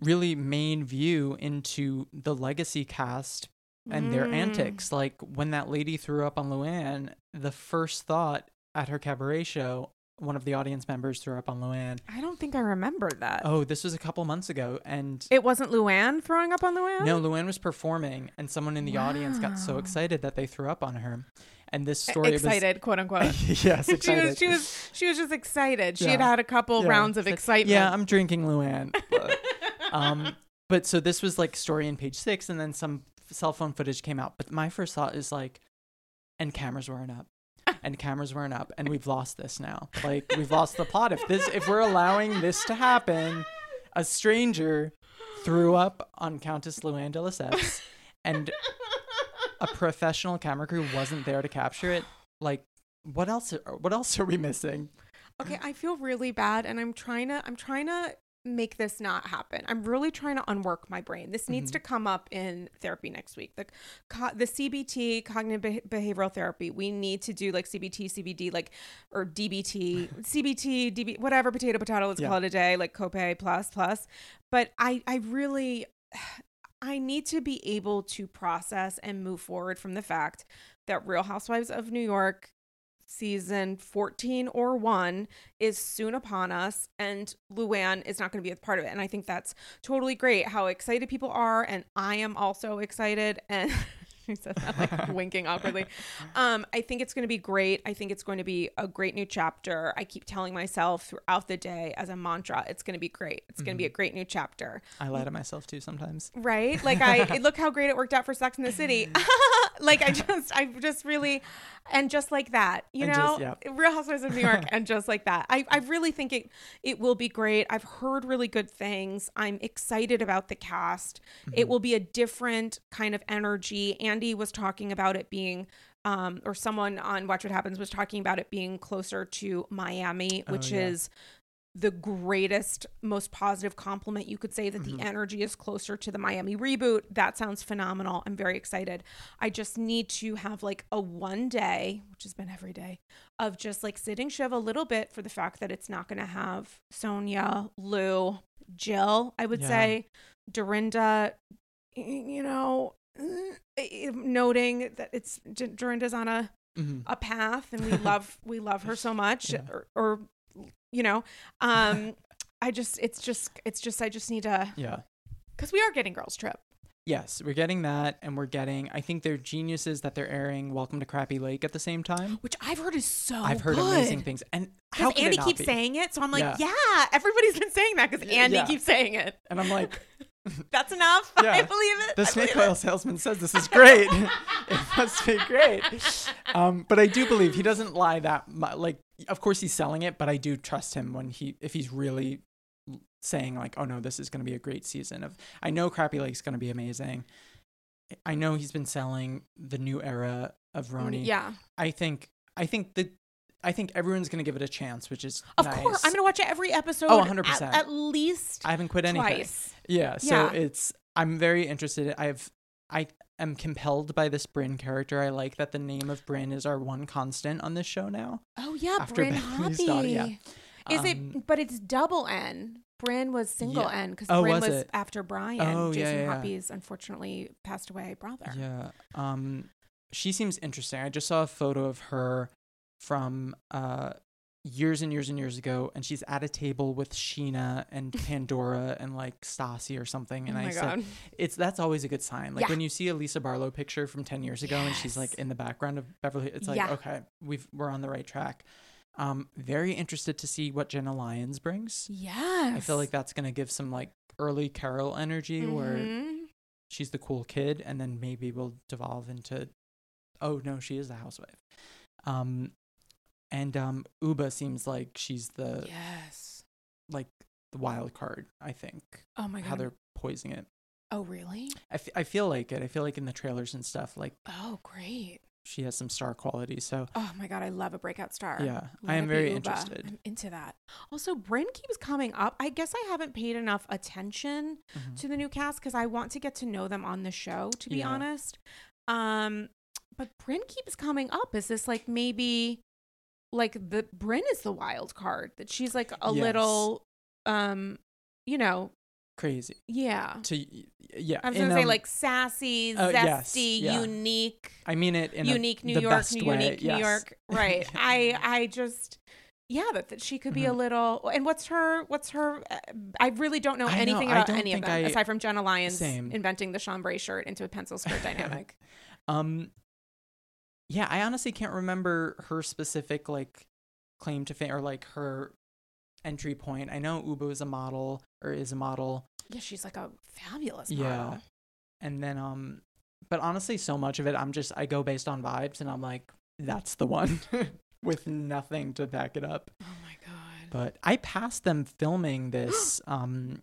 Speaker 2: really main view into the legacy cast and their
Speaker 1: Mm.
Speaker 2: antics. Like when that lady threw up on Luann, the first thought at her cabaret show, one of the audience members threw up on Luann.
Speaker 1: I don't think I remember that.
Speaker 2: Oh, this was a couple months ago, and
Speaker 1: It wasn't Luann throwing up on Luann?
Speaker 2: no, Luann was performing, and someone in the audience got so excited that they threw up on her. And this story
Speaker 1: excited, quote unquote. [laughs] [laughs]
Speaker 2: was yes,
Speaker 1: she
Speaker 2: excited.
Speaker 1: was she was she was just excited. She had
Speaker 2: Yeah.
Speaker 1: had a couple
Speaker 2: Yeah.
Speaker 1: rounds of
Speaker 2: like,
Speaker 1: excitement.
Speaker 2: Yeah, I'm drinking Luann. [laughs] But, um, [laughs] but so this was like story in page six, and then some cell phone footage came out. But my first thought is like, and cameras weren't up, [laughs] and cameras weren't up, and we've lost this now. Like we've lost the plot. If this, if we're allowing this to happen, a stranger threw up on Countess Luann de Lesseps, and a professional camera crew wasn't there to capture it. Like, what else? What else are we missing?
Speaker 1: okay i feel really bad and i'm trying to i'm trying to make this not happen. I'm really trying to unwork my brain. This needs
Speaker 2: Mhm.
Speaker 1: to come up in therapy next week. The co- the cbt cognitive beh- behavioral therapy. We need to do like cbt cbd like or dbt [laughs] cbt db whatever potato potato let's
Speaker 2: Yeah.
Speaker 1: call it a day like copay plus plus. But i i really [sighs] I need to be able to process and move forward from the fact that Real Housewives of New York season 14 or 1 is soon upon us and Luann is not going to be a part of it and I think that's totally great how excited people are and I am also excited and [laughs] she said that like [laughs] winking awkwardly. Um, I think it's going to be great. I think it's going to be a great new chapter. I keep telling myself throughout the day as a mantra, it's going to be great. It's going to be a great new chapter.
Speaker 2: I lie to myself too sometimes.
Speaker 1: Right? Like I [laughs] look how great it worked out for Sex in the City. Like I just I just really and just like that, you
Speaker 2: And
Speaker 1: know,
Speaker 2: just- yeah.
Speaker 1: Real Housewives of New York [laughs] and just like that. I, I really think it it will be great. I've heard really good things. I'm excited about the cast.
Speaker 2: Mm-hmm.
Speaker 1: It will be a different kind of energy. Andy was talking about it being um, or someone on Watch What Happens was talking about it being closer to Miami, which
Speaker 2: Oh, yeah.
Speaker 1: is the greatest, most positive compliment you could say that
Speaker 2: Mm-hmm.
Speaker 1: the energy is closer to the Miami reboot. That sounds phenomenal. I'm very excited. I just need to have like a one day, which has been every day, of just like sitting Shiv a little bit for the fact that it's not going to have Sonja, Lou, Jill, I would
Speaker 2: Yeah.
Speaker 1: say, Dorinda, you know, eh, noting that it's Dorinda's on a
Speaker 2: Mhm.
Speaker 1: a path and we love we love her so much
Speaker 2: Yeah.
Speaker 1: or, or you know um i just it's just it's just i just need to
Speaker 2: Yeah.
Speaker 1: because we are getting girls trip
Speaker 2: Yes, we're getting that, and we're getting. I think they're geniuses that they're airing Welcome to Crappie Lake at the same time.
Speaker 1: which i've heard is so
Speaker 2: I've heard
Speaker 1: good.
Speaker 2: amazing things, and how
Speaker 1: andy keeps
Speaker 2: be?
Speaker 1: saying it so i'm like
Speaker 2: Yeah.
Speaker 1: yeah, everybody's been saying that because andy
Speaker 2: yeah.
Speaker 1: keeps saying it
Speaker 2: And I'm like, [laughs] [laughs]
Speaker 1: that's enough [laughs]
Speaker 2: Yeah.
Speaker 1: i believe it
Speaker 2: the
Speaker 1: I
Speaker 2: snake
Speaker 1: believe it.
Speaker 2: oil salesman says this is [laughs] great. it must be great. Um, but I do believe he doesn't lie that much. Like, of course he's selling it, but I do trust him when he if he's really saying like, oh no, this is going to be a great season of. I know Crappie Lake's going to be amazing. I know he's been selling the new era of RHONY.
Speaker 1: yeah
Speaker 2: I think I think that I think everyone's going to give it a chance, which is
Speaker 1: of
Speaker 2: nice.
Speaker 1: course i'm gonna watch every episode
Speaker 2: Oh, 100%.
Speaker 1: at, least
Speaker 2: I haven't quit anything.
Speaker 1: twice
Speaker 2: Yeah, so
Speaker 1: Yeah.
Speaker 2: it's I'm very interested. I've I am compelled by this Bryn character. I like that the name of Bryn is our one constant on this show now.
Speaker 1: oh yeah
Speaker 2: After
Speaker 1: bryn
Speaker 2: Bethenny's
Speaker 1: hobby
Speaker 2: yeah.
Speaker 1: Is
Speaker 2: Um,
Speaker 1: it? But it's double N. Bryn was single
Speaker 2: Yeah.
Speaker 1: N because
Speaker 2: Oh,
Speaker 1: Bryn
Speaker 2: was
Speaker 1: was after Brian.
Speaker 2: Oh,
Speaker 1: Jason
Speaker 2: yeah, yeah.
Speaker 1: Hoppy's unfortunately passed away brother.
Speaker 2: Yeah. Um she seems interesting. I just saw a photo of her from uh years and years and years ago and she's at a table with Scheana and [laughs] Pandora and like Stassi or something and
Speaker 1: oh
Speaker 2: I
Speaker 1: my
Speaker 2: said
Speaker 1: god.
Speaker 2: it's that's always a good sign. Like
Speaker 1: Yeah.
Speaker 2: when you see a Lisa Barlow picture from 10 years ago and she's like in the background of Beverly it's like
Speaker 1: Yeah.
Speaker 2: okay, we've we're on the right track. Um very interested to see what Jenna Lyons brings.
Speaker 1: Yes.
Speaker 2: I feel like that's going to give some like early Carole energy where
Speaker 1: Mhm.
Speaker 2: she's the cool kid and then maybe we'll devolve into oh no, she is the housewife. Um and um Ubah seems like she's the
Speaker 1: Yes.
Speaker 2: like the wild card, I think.
Speaker 1: Oh my god.
Speaker 2: How they're poising it.
Speaker 1: oh really?
Speaker 2: I, f- I feel like it. I feel like in the trailers and stuff, like
Speaker 1: Oh great.
Speaker 2: she has some star quality. So
Speaker 1: Oh my god, I love a breakout star.
Speaker 2: yeah,
Speaker 1: Let
Speaker 2: I am very
Speaker 1: Ubah.
Speaker 2: interested.
Speaker 1: I'm into that. Also, Bryn keeps coming up. I guess I haven't paid enough attention
Speaker 2: Mhm.
Speaker 1: to the new cast because I want to get to know them on the show, to be
Speaker 2: Yeah.
Speaker 1: honest. Um, but Bryn keeps coming up. Is this like maybe like the Bryn is the wild card that she's like a
Speaker 2: Yes.
Speaker 1: little um, you know,
Speaker 2: Crazy.
Speaker 1: yeah.
Speaker 2: To yeah,
Speaker 1: I was gonna say like sassy,
Speaker 2: uh, yes,
Speaker 1: zesty,
Speaker 2: yeah.
Speaker 1: unique,
Speaker 2: I mean it in a-
Speaker 1: unique New
Speaker 2: the
Speaker 1: York, New
Speaker 2: way,
Speaker 1: unique New
Speaker 2: yes.
Speaker 1: York. Right. [laughs] I I just yeah, that, that she could be a
Speaker 2: Mhm.
Speaker 1: little. And what's her? What's her? Uh, I really don't know
Speaker 2: I
Speaker 1: anything
Speaker 2: I
Speaker 1: about any of them
Speaker 2: I-
Speaker 1: aside from Jenna Lyons
Speaker 2: Same.
Speaker 1: inventing the chambray shirt into a pencil skirt [laughs] dynamic.
Speaker 2: Um, yeah, I honestly can't remember her specific like claim to fame or like her entry point. I know Ubah is a model or is a model,
Speaker 1: Yeah, she's like a fabulous
Speaker 2: Yeah. and then um, but honestly, so much of it, I'm just I go based on vibes, and I'm like, that's the one [laughs] with nothing to back it up.
Speaker 1: Oh my god.
Speaker 2: But I passed them filming this [gasps] um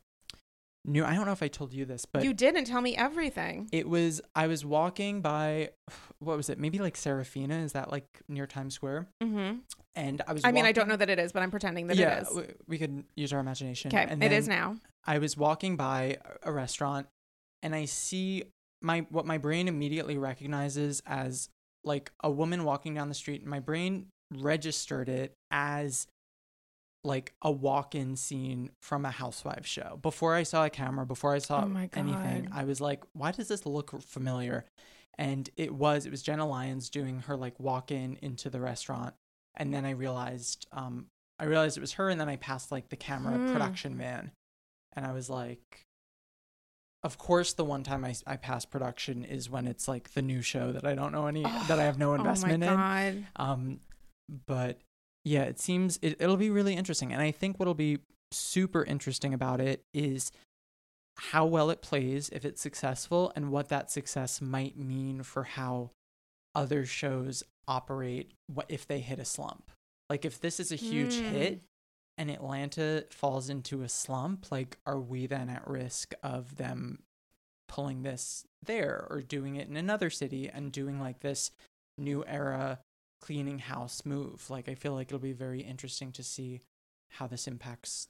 Speaker 2: new. I don't know if I told you this, but
Speaker 1: you didn't tell me everything.
Speaker 2: It was I was walking by what was it? Maybe like Serafina, is that like near Times Square?
Speaker 1: Mm-hmm.
Speaker 2: And I was
Speaker 1: I mean, I don't know that it is, but I'm pretending that
Speaker 2: yeah,
Speaker 1: it is.
Speaker 2: w- we could use our imagination.
Speaker 1: Okay, it is now.
Speaker 2: I was walking by a restaurant and I see my what my brain immediately recognizes as like a woman walking down the street. My brain registered it as like a walk-in scene from a housewife show. Before I saw a camera, before I saw
Speaker 1: Oh
Speaker 2: anything, I was like, why does this look familiar? And it was it was Jenna Lyons doing her like walk-in into the restaurant and then I realized um I realized it was her, and then I passed like the camera
Speaker 1: Hmm.
Speaker 2: production man, and I was like. Of course, the one time I, I pass production is when it's like the new show that I don't know any that I have no investment
Speaker 1: oh
Speaker 2: in.
Speaker 1: my god.
Speaker 2: Um, but yeah, it seems it, it'll be really interesting. And I think what'll be super interesting about it is how well it plays if it's successful and what that success might mean for how other shows operate what if they hit a slump. Like if this is a huge
Speaker 1: Mm.
Speaker 2: hit and Atlanta falls into a slump, like are we then at risk of them pulling this there or doing it in another city and doing like this new era cleaning house move. Like I feel like it'll be very interesting to see how this impacts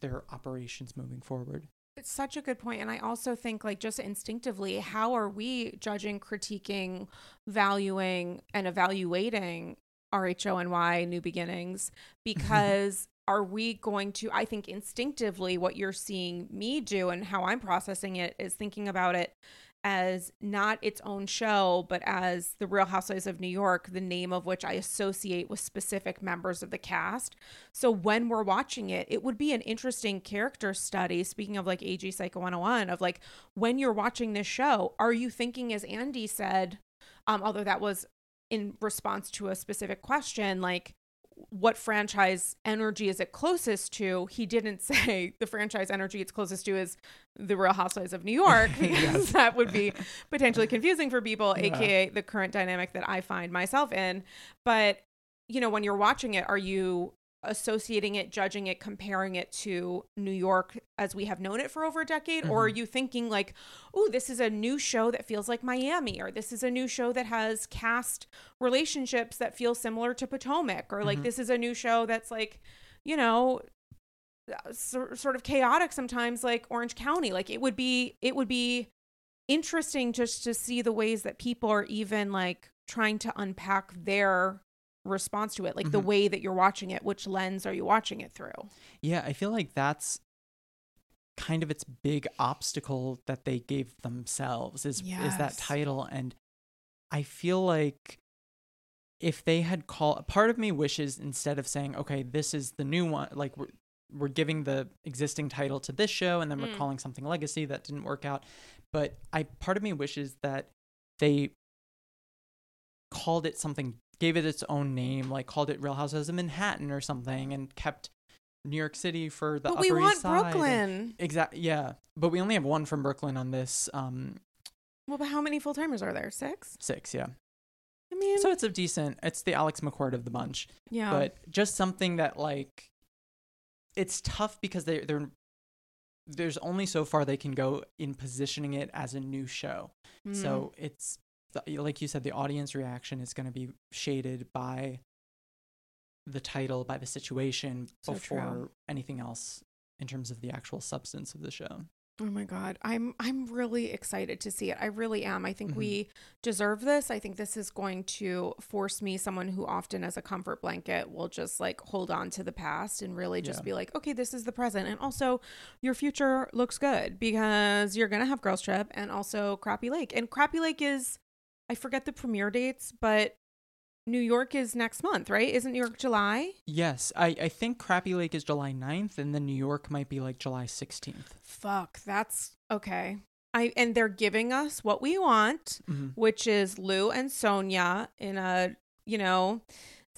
Speaker 2: their operations moving forward.
Speaker 1: It's such a good point. And I also think, like, just instinctively, how are we judging, critiquing, valuing, and evaluating RHONY New Beginnings? [laughs] Because are we going to, I think instinctively, what you're seeing me do and how I'm processing it is thinking about it as not its own show, but as The Real Housewives of New York, the name of which I associate with specific members of the cast. So when we're watching it, it would be an interesting character study. Speaking of like AG Psycho 101, of like when you're watching this show, are you thinking, as Andy said, um, although that was in response to a specific question, like, what franchise energy is it closest to? He didn't [laughs] say the franchise energy it's closest to is the Real Housewives of New York because [laughs] [laughs]
Speaker 2: Yes.
Speaker 1: that would be potentially confusing for people,
Speaker 2: Yeah.
Speaker 1: aka the current dynamic that I find myself in. But you know, when you're watching it, are you associating it, judging it, comparing it to New York as we have known it for over a decade? Or are you thinking like, oh, this is a new show that feels like Miami, or this is a new show that has cast relationships that feel similar to Potomac, or like
Speaker 2: Mhm.
Speaker 1: this is a new show that's like, you know, sor- sort of chaotic sometimes like Orange County. Like it would be, it would be interesting just to see the ways that people are even like trying to unpack their response to it like the
Speaker 2: Mhm.
Speaker 1: way that you're watching it which lens are you watching it through
Speaker 2: Yeah, I feel like that's kind of its big obstacle that they gave themselves is is that title and I feel like if they had called part of me wishes instead of saying okay this is the new one like we're we're giving the existing title to this show and then we're
Speaker 1: Mm.
Speaker 2: calling something legacy that didn't work out but I part of me wishes that they called it something gave it its own name like called it Real Housewives of Manhattan or something and kept New York City for the
Speaker 1: but
Speaker 2: Upper
Speaker 1: we want
Speaker 2: East Side
Speaker 1: brooklyn
Speaker 2: Exactly. Yeah, but we only have one from Brooklyn on this um
Speaker 1: well but how many full-timers are there six
Speaker 2: six. Yeah,
Speaker 1: i mean
Speaker 2: so it's a decent. It's the Alex McCord of the bunch,
Speaker 1: yeah
Speaker 2: but just something that like it's tough because they they're there's only so far they can go in positioning it as a new show.
Speaker 1: Mm.
Speaker 2: So it's the- like you said, the audience reaction is going to be shaded by the title, by the situation,
Speaker 1: So true.
Speaker 2: before anything else in terms of the actual substance of the show.
Speaker 1: Oh my god, I'm I'm really excited to see it. I really am. I think
Speaker 2: Mhm.
Speaker 1: we deserve this. I think this is going to force me, someone who often as a comfort blanket will just like hold on to the past and really just
Speaker 2: Yeah.
Speaker 1: be like, okay, this is the present, and also your future looks good because you're gonna have Girls Trip and also Crappie Lake, and Crappie Lake is, I forget the premiere dates, but New York is next month, right? Isn't New York July?
Speaker 2: Yes, I, I think Crappie Lake is July 9th, and then New York might be like July 16th.
Speaker 1: Fuck, that's okay. I and they're giving us what we want.
Speaker 2: Mhm.
Speaker 1: which is Lou and Sonja in a, you know,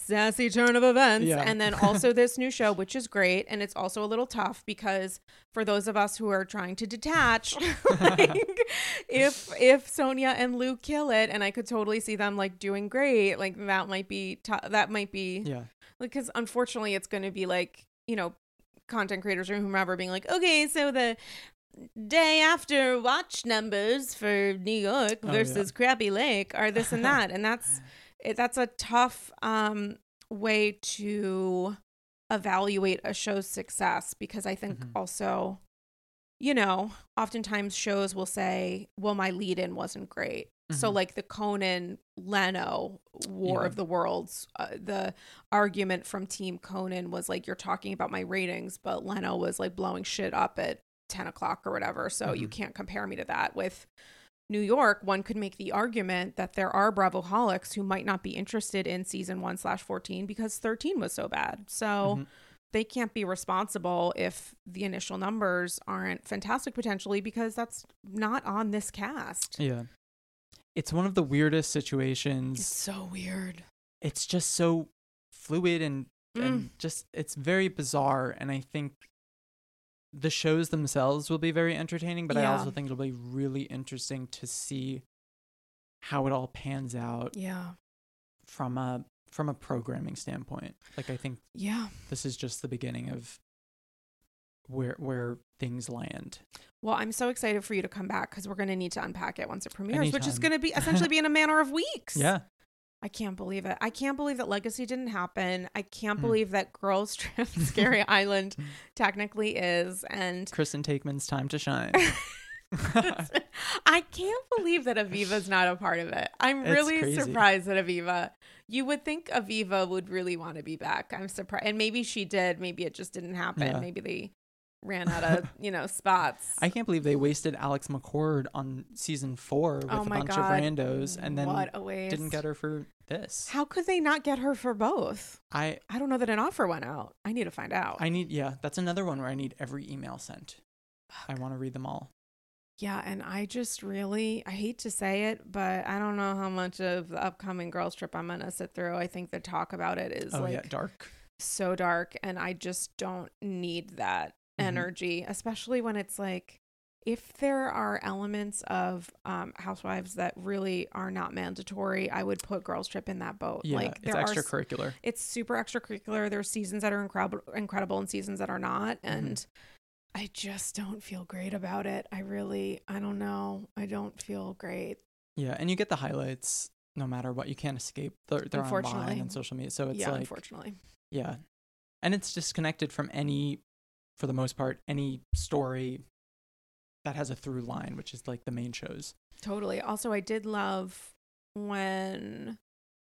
Speaker 1: sassy turn of events.
Speaker 2: Yeah.
Speaker 1: And then also this new show, which is great. And it's also a little tough because for those of us who are trying to detach, [laughs] like, if if Sonja and Lou kill it, and I could totally see them like doing great, like that might be tou- that might be
Speaker 2: Yeah.
Speaker 1: because unfortunately it's going to be like you know content creators or whomever being like okay so the day after watch numbers for new york
Speaker 2: Oh, yeah.
Speaker 1: versus crappie lake are this and that and that's [laughs] it, that's a tough um way to evaluate a show's success because i think
Speaker 2: Mhm.
Speaker 1: also you know oftentimes shows will say well my lead in wasn't great so
Speaker 2: Mhm.
Speaker 1: like the conan leno war
Speaker 2: Yeah.
Speaker 1: of the worlds uh, the argument from team conan was like you're talking about my ratings but leno was like blowing shit up at 10 o'clock or whatever so you
Speaker 2: Mhm.
Speaker 1: can't compare me to that with New York, one could make the argument that there are Bravoholics who might not be interested in season one slash 14 because 13 was so bad. So
Speaker 2: Mhm.
Speaker 1: they can't be responsible if the initial numbers aren't fantastic potentially because that's not on this cast.
Speaker 2: Yeah. It's one of the weirdest situations.
Speaker 1: so weird.
Speaker 2: It's just so fluid and
Speaker 1: Mm.
Speaker 2: and just it's very bizarre and I think the shows themselves will be very entertaining, but I also think it'll be really interesting to see how it all pans out
Speaker 1: Yeah.
Speaker 2: from a from a programming standpoint. Like I think
Speaker 1: Yeah.
Speaker 2: this is just the beginning of where where things land.
Speaker 1: Well, I'm so excited for you to come back because we're going to need to unpack it once it premieres, which is going to be [laughs] essentially be in a matter of weeks.
Speaker 2: Yeah.
Speaker 1: I can't believe it. I can't believe that Legacy didn't happen. I can't
Speaker 2: Mm.
Speaker 1: believe that Girls Trip [laughs] Scary [laughs] Island technically is. And
Speaker 2: Kristen Taekman's time to shine. [laughs]
Speaker 1: I can't believe that Aviva's not a part of it. I'm
Speaker 2: It's
Speaker 1: really
Speaker 2: crazy.
Speaker 1: surprised that Aviva. You would think Aviva would really want to be back. I'm surprised. And maybe she did. Maybe it just didn't happen.
Speaker 2: Yeah.
Speaker 1: Maybe they ran out of, [laughs] you know, spots.
Speaker 2: I can't believe they wasted Alex McCord on season four with
Speaker 1: Oh
Speaker 2: a bunch
Speaker 1: God.
Speaker 2: of randos and then
Speaker 1: what a waste.
Speaker 2: didn't get her for this.
Speaker 1: How could they not get her for both?
Speaker 2: I
Speaker 1: I don't know that an offer went out. I need to find out.
Speaker 2: I need yeah, that's another one where I need every email sent. I want to read them all.
Speaker 1: yeah, and I just really I hate to say it, but I don't know how much of the upcoming girls trip I'm gonna sit through. I think the talk about it is
Speaker 2: oh
Speaker 1: like
Speaker 2: yeah, dark.
Speaker 1: so dark, and I just don't need that
Speaker 2: Mhm.
Speaker 1: energy, especially when it's like if there are elements of um, housewives that really are not mandatory, I would put girls trip in that boat.
Speaker 2: Yeah,
Speaker 1: like
Speaker 2: it's
Speaker 1: there are
Speaker 2: extracurricular.
Speaker 1: it's super extracurricular. There's seasons that are incredible, incredible, and seasons that are not.
Speaker 2: Mm-hmm.
Speaker 1: And I just don't feel great about it. I really, I don't know. I don't feel great.
Speaker 2: Yeah, and you get the highlights no matter what. You can't escape. They're, they're online and social media, so it's
Speaker 1: yeah,
Speaker 2: like
Speaker 1: unfortunately.
Speaker 2: yeah, and it's disconnected from any, for the most part, any story that has a through line, which is like the main shows.
Speaker 1: Totally. Also, I did love when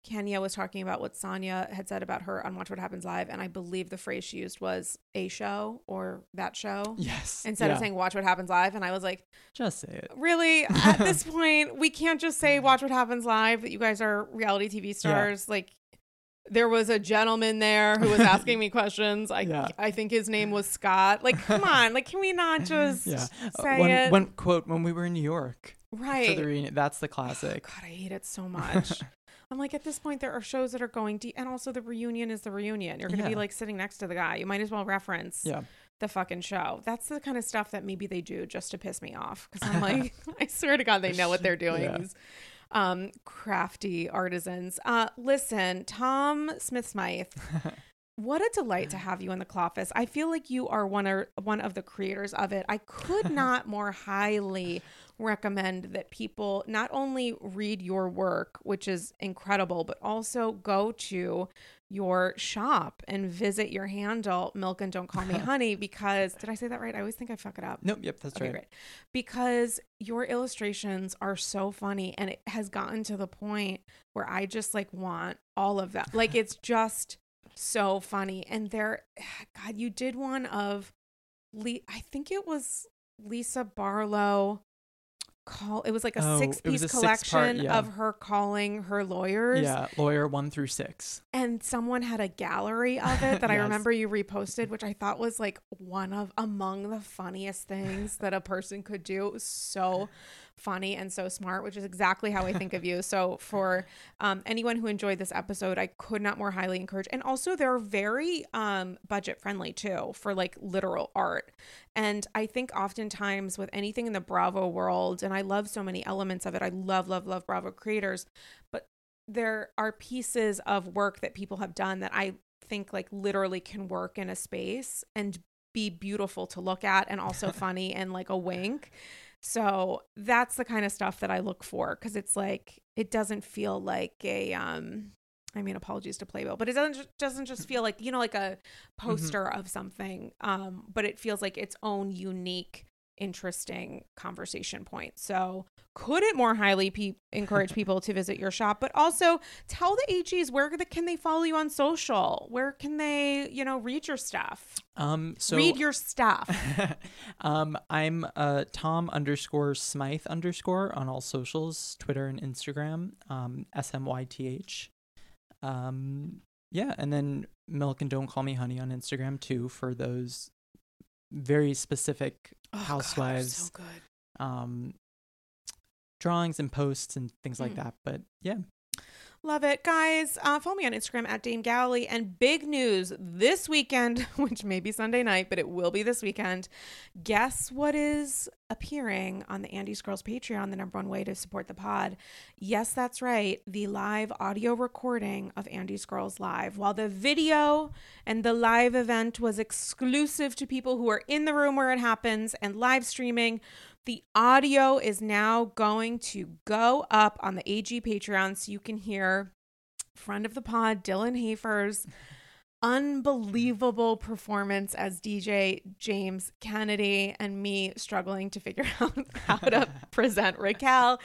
Speaker 1: Kenya was talking about what Sonja had said about her on Watch What Happens Live. And I believe the phrase she used was a show or that show. [laughs]
Speaker 2: Yes.
Speaker 1: Instead
Speaker 2: yeah.
Speaker 1: of saying watch what happens live. And I was like,
Speaker 2: just say it.
Speaker 1: really [laughs] at this point we can't just say watch what happens live that you guys are reality tv stars like there was a gentleman there who was asking me [laughs] questions i
Speaker 2: Yeah.
Speaker 1: i think his name was scott like come on like can we not [laughs] just
Speaker 2: Yeah. Uh,
Speaker 1: say
Speaker 2: when,
Speaker 1: it
Speaker 2: when quote when we were in New York for
Speaker 1: right
Speaker 2: the reunion, that's the classic.
Speaker 1: god i hate it so much [laughs] i'm like at this point there are shows that are going deep and also the reunion is the reunion you're gonna be like sitting next to the guy you might as well reference
Speaker 2: Yeah.
Speaker 1: the fucking show. That's the kind of stuff that maybe they do just to piss me off because I'm like, I swear to God, they know what they're doing.
Speaker 2: Yeah.
Speaker 1: Um, crafty artisans. Uh, listen, Tom Smith Smyth. [laughs] What a delight to have you in the Cloffice. I feel like you are one or one of the creators of it. I could [laughs] not more highly recommend that people not only read your work, which is incredible, but also go to your shop and visit your handle, Milk and Don't Call Me [laughs] Honey, because did I say that right? I always think I fuck it up.
Speaker 2: Nope. Yep. That's
Speaker 1: Okay,
Speaker 2: right.
Speaker 1: great. Because your illustrations are so funny and it has gotten to the point where I just like want all of that. Like it's [laughs] just so funny. And there [sighs] God, you did one of Lee, I think it was Lisa Barlow call it was like a
Speaker 2: oh,
Speaker 1: six piece
Speaker 2: a
Speaker 1: collection
Speaker 2: yeah.
Speaker 1: of her calling her lawyers
Speaker 2: Yeah. Lawyer one through six.
Speaker 1: and someone had a gallery of it that I [laughs] remember you reposted, which I thought was like one of among the funniest things that a person could do. It was so funny and so smart, which is exactly how I think of you. So for um, anyone who enjoyed this episode, I could not more highly encourage. And also, they're very um, budget friendly too for like literal art. And I think oftentimes with anything in the Bravo world, and I love so many elements of it. I love, love, love Bravo creators, but there are pieces of work that people have done that I think like literally can work in a space and be beautiful to look at and also [laughs] funny and like a wink. So that's the kind of stuff that I look for because it's like it doesn't feel like a um I mean apologies to Playbill, but it doesn't doesn't just feel like you know like a poster of something um but it feels like its own unique interesting conversation point. So, couldn't more highly pe- encourage people to visit your shop, but also tell the AGs where the, can they follow you on social? Where can they, you know, read your stuff?
Speaker 2: Um, so
Speaker 1: read your stuff. [laughs]
Speaker 2: um, I'm uh, Tom underscore Smyth underscore on all socials, Twitter and Instagram. Um, S M Y T H. Um, yeah, and then Milk and Don't Call Me Honey on Instagram too for those very specific
Speaker 1: Oh, God,
Speaker 2: housewives
Speaker 1: so good.
Speaker 2: um, drawings and posts and things like
Speaker 1: Mm.
Speaker 2: that. But yeah,
Speaker 1: Love it. Guys, uh, follow me on Instagram at Dame Galli. And big news this weekend, [laughs] which may be Sunday night, but it will be this weekend. Guess what is appearing on the Andy's Girls Patreon, the number one way to support the pod? Yes, that's right. The live audio recording of Andy's Girls Live. While the video and the live event was exclusive to people who are in the room where it happens and live streaming, the audio is now going to go up on the AG Patreon so you can hear friend of the pod, Dylan Hafer's unbelievable performance as DJ James Kennedy and me struggling to figure [laughs] out how to [laughs] present Raquel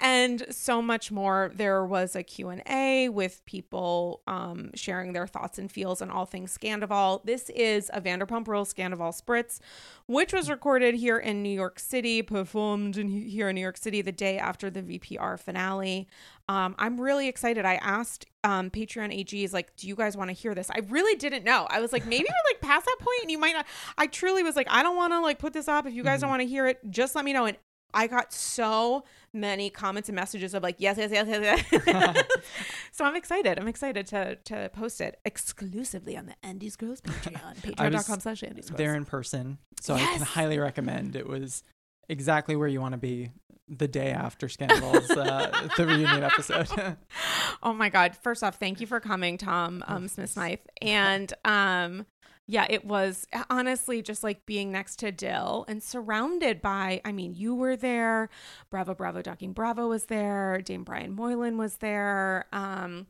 Speaker 1: and so much more. There was a Q&A with people um, sharing their thoughts and feels on all things Scandoval. This is a Vanderpump Rules Scandoval Spritz, which was recorded here in New York City, performed in, here in New York City the day after the VPR finale. Um, I'm really excited. I asked um, Patreon AGs, like, do you guys want to hear this? I really didn't know. I was like, maybe we're like past that point and you might not. I truly was like, I don't want to like put this up. If you guys don't want to hear it, just let me know. And I got so many comments and messages of like, yes, yes, yes, yes, yes. [laughs] so I'm excited. I'm excited to to post it exclusively on the Andy's Girls Patreon, [laughs] patreon.com slash Andy's Girls.
Speaker 2: there in person, so I can highly recommend. It was exactly where you want to be the day after Scandal's uh, [laughs] the reunion episode. [laughs]
Speaker 1: oh my god. First off thank you for coming tom um smith smythe and um yeah it was honestly just like being next to dill and surrounded by i mean you were there. Bravo bravo ducking bravo was there. Dame brian moylan was there. Um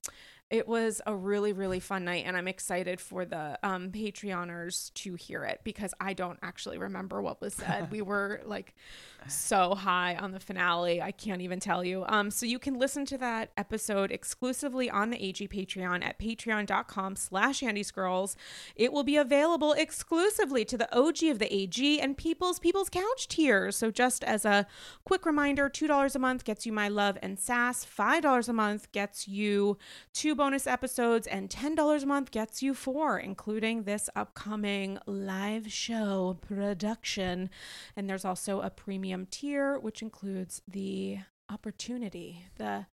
Speaker 1: it was a really really fun night and i'm excited for the um patreoners to hear it because i don't actually remember what was said. [laughs] We were like so high on the finale i can't even tell you. Um so you can listen to that episode exclusively on the ag patreon at patreon.com slash andy's girls it will be available exclusively to the og of the ag and people's people's couch tiers. So just as a quick reminder $2 a month gets you my love and sass $5 a month gets you two bonus episodes and $10 a month gets you four including this upcoming live show production. And there's also a premium tier which includes the opportunity the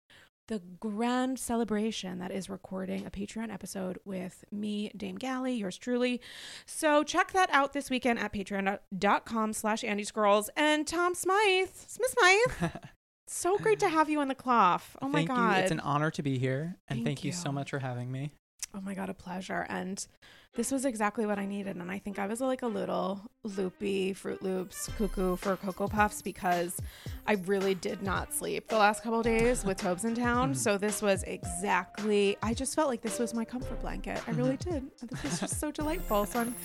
Speaker 1: the grand celebration that is recording a Patreon episode with me, Dame Galli, yours truly. So check that out this weekend at patreon.com slash Andy's Girls. And Tom Smythe, Smith Smythe, [laughs] so great to have you on the cloth. Oh my
Speaker 2: thank
Speaker 1: God.
Speaker 2: you. It's an honor to be here, and
Speaker 1: Thank
Speaker 2: thank, you. so much for having me.
Speaker 1: Oh my god, a pleasure. And this was exactly what I needed. And I think I was like a little loopy Fruit Loops cuckoo for Cocoa Puffs because I really did not sleep the last couple days with Tobes in town. Mm-hmm. So this was exactly I just felt like this was my comfort blanket. I really mm-hmm. did. This was just so delightful. So I'm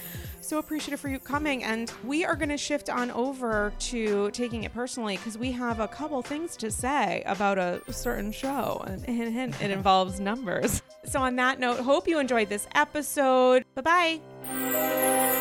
Speaker 1: so appreciative for you coming. And we are gonna shift on over to taking it personally because we have a couple things to say about a certain show. And it involves numbers. So on that note, hope you enjoyed this episode. Bye bye.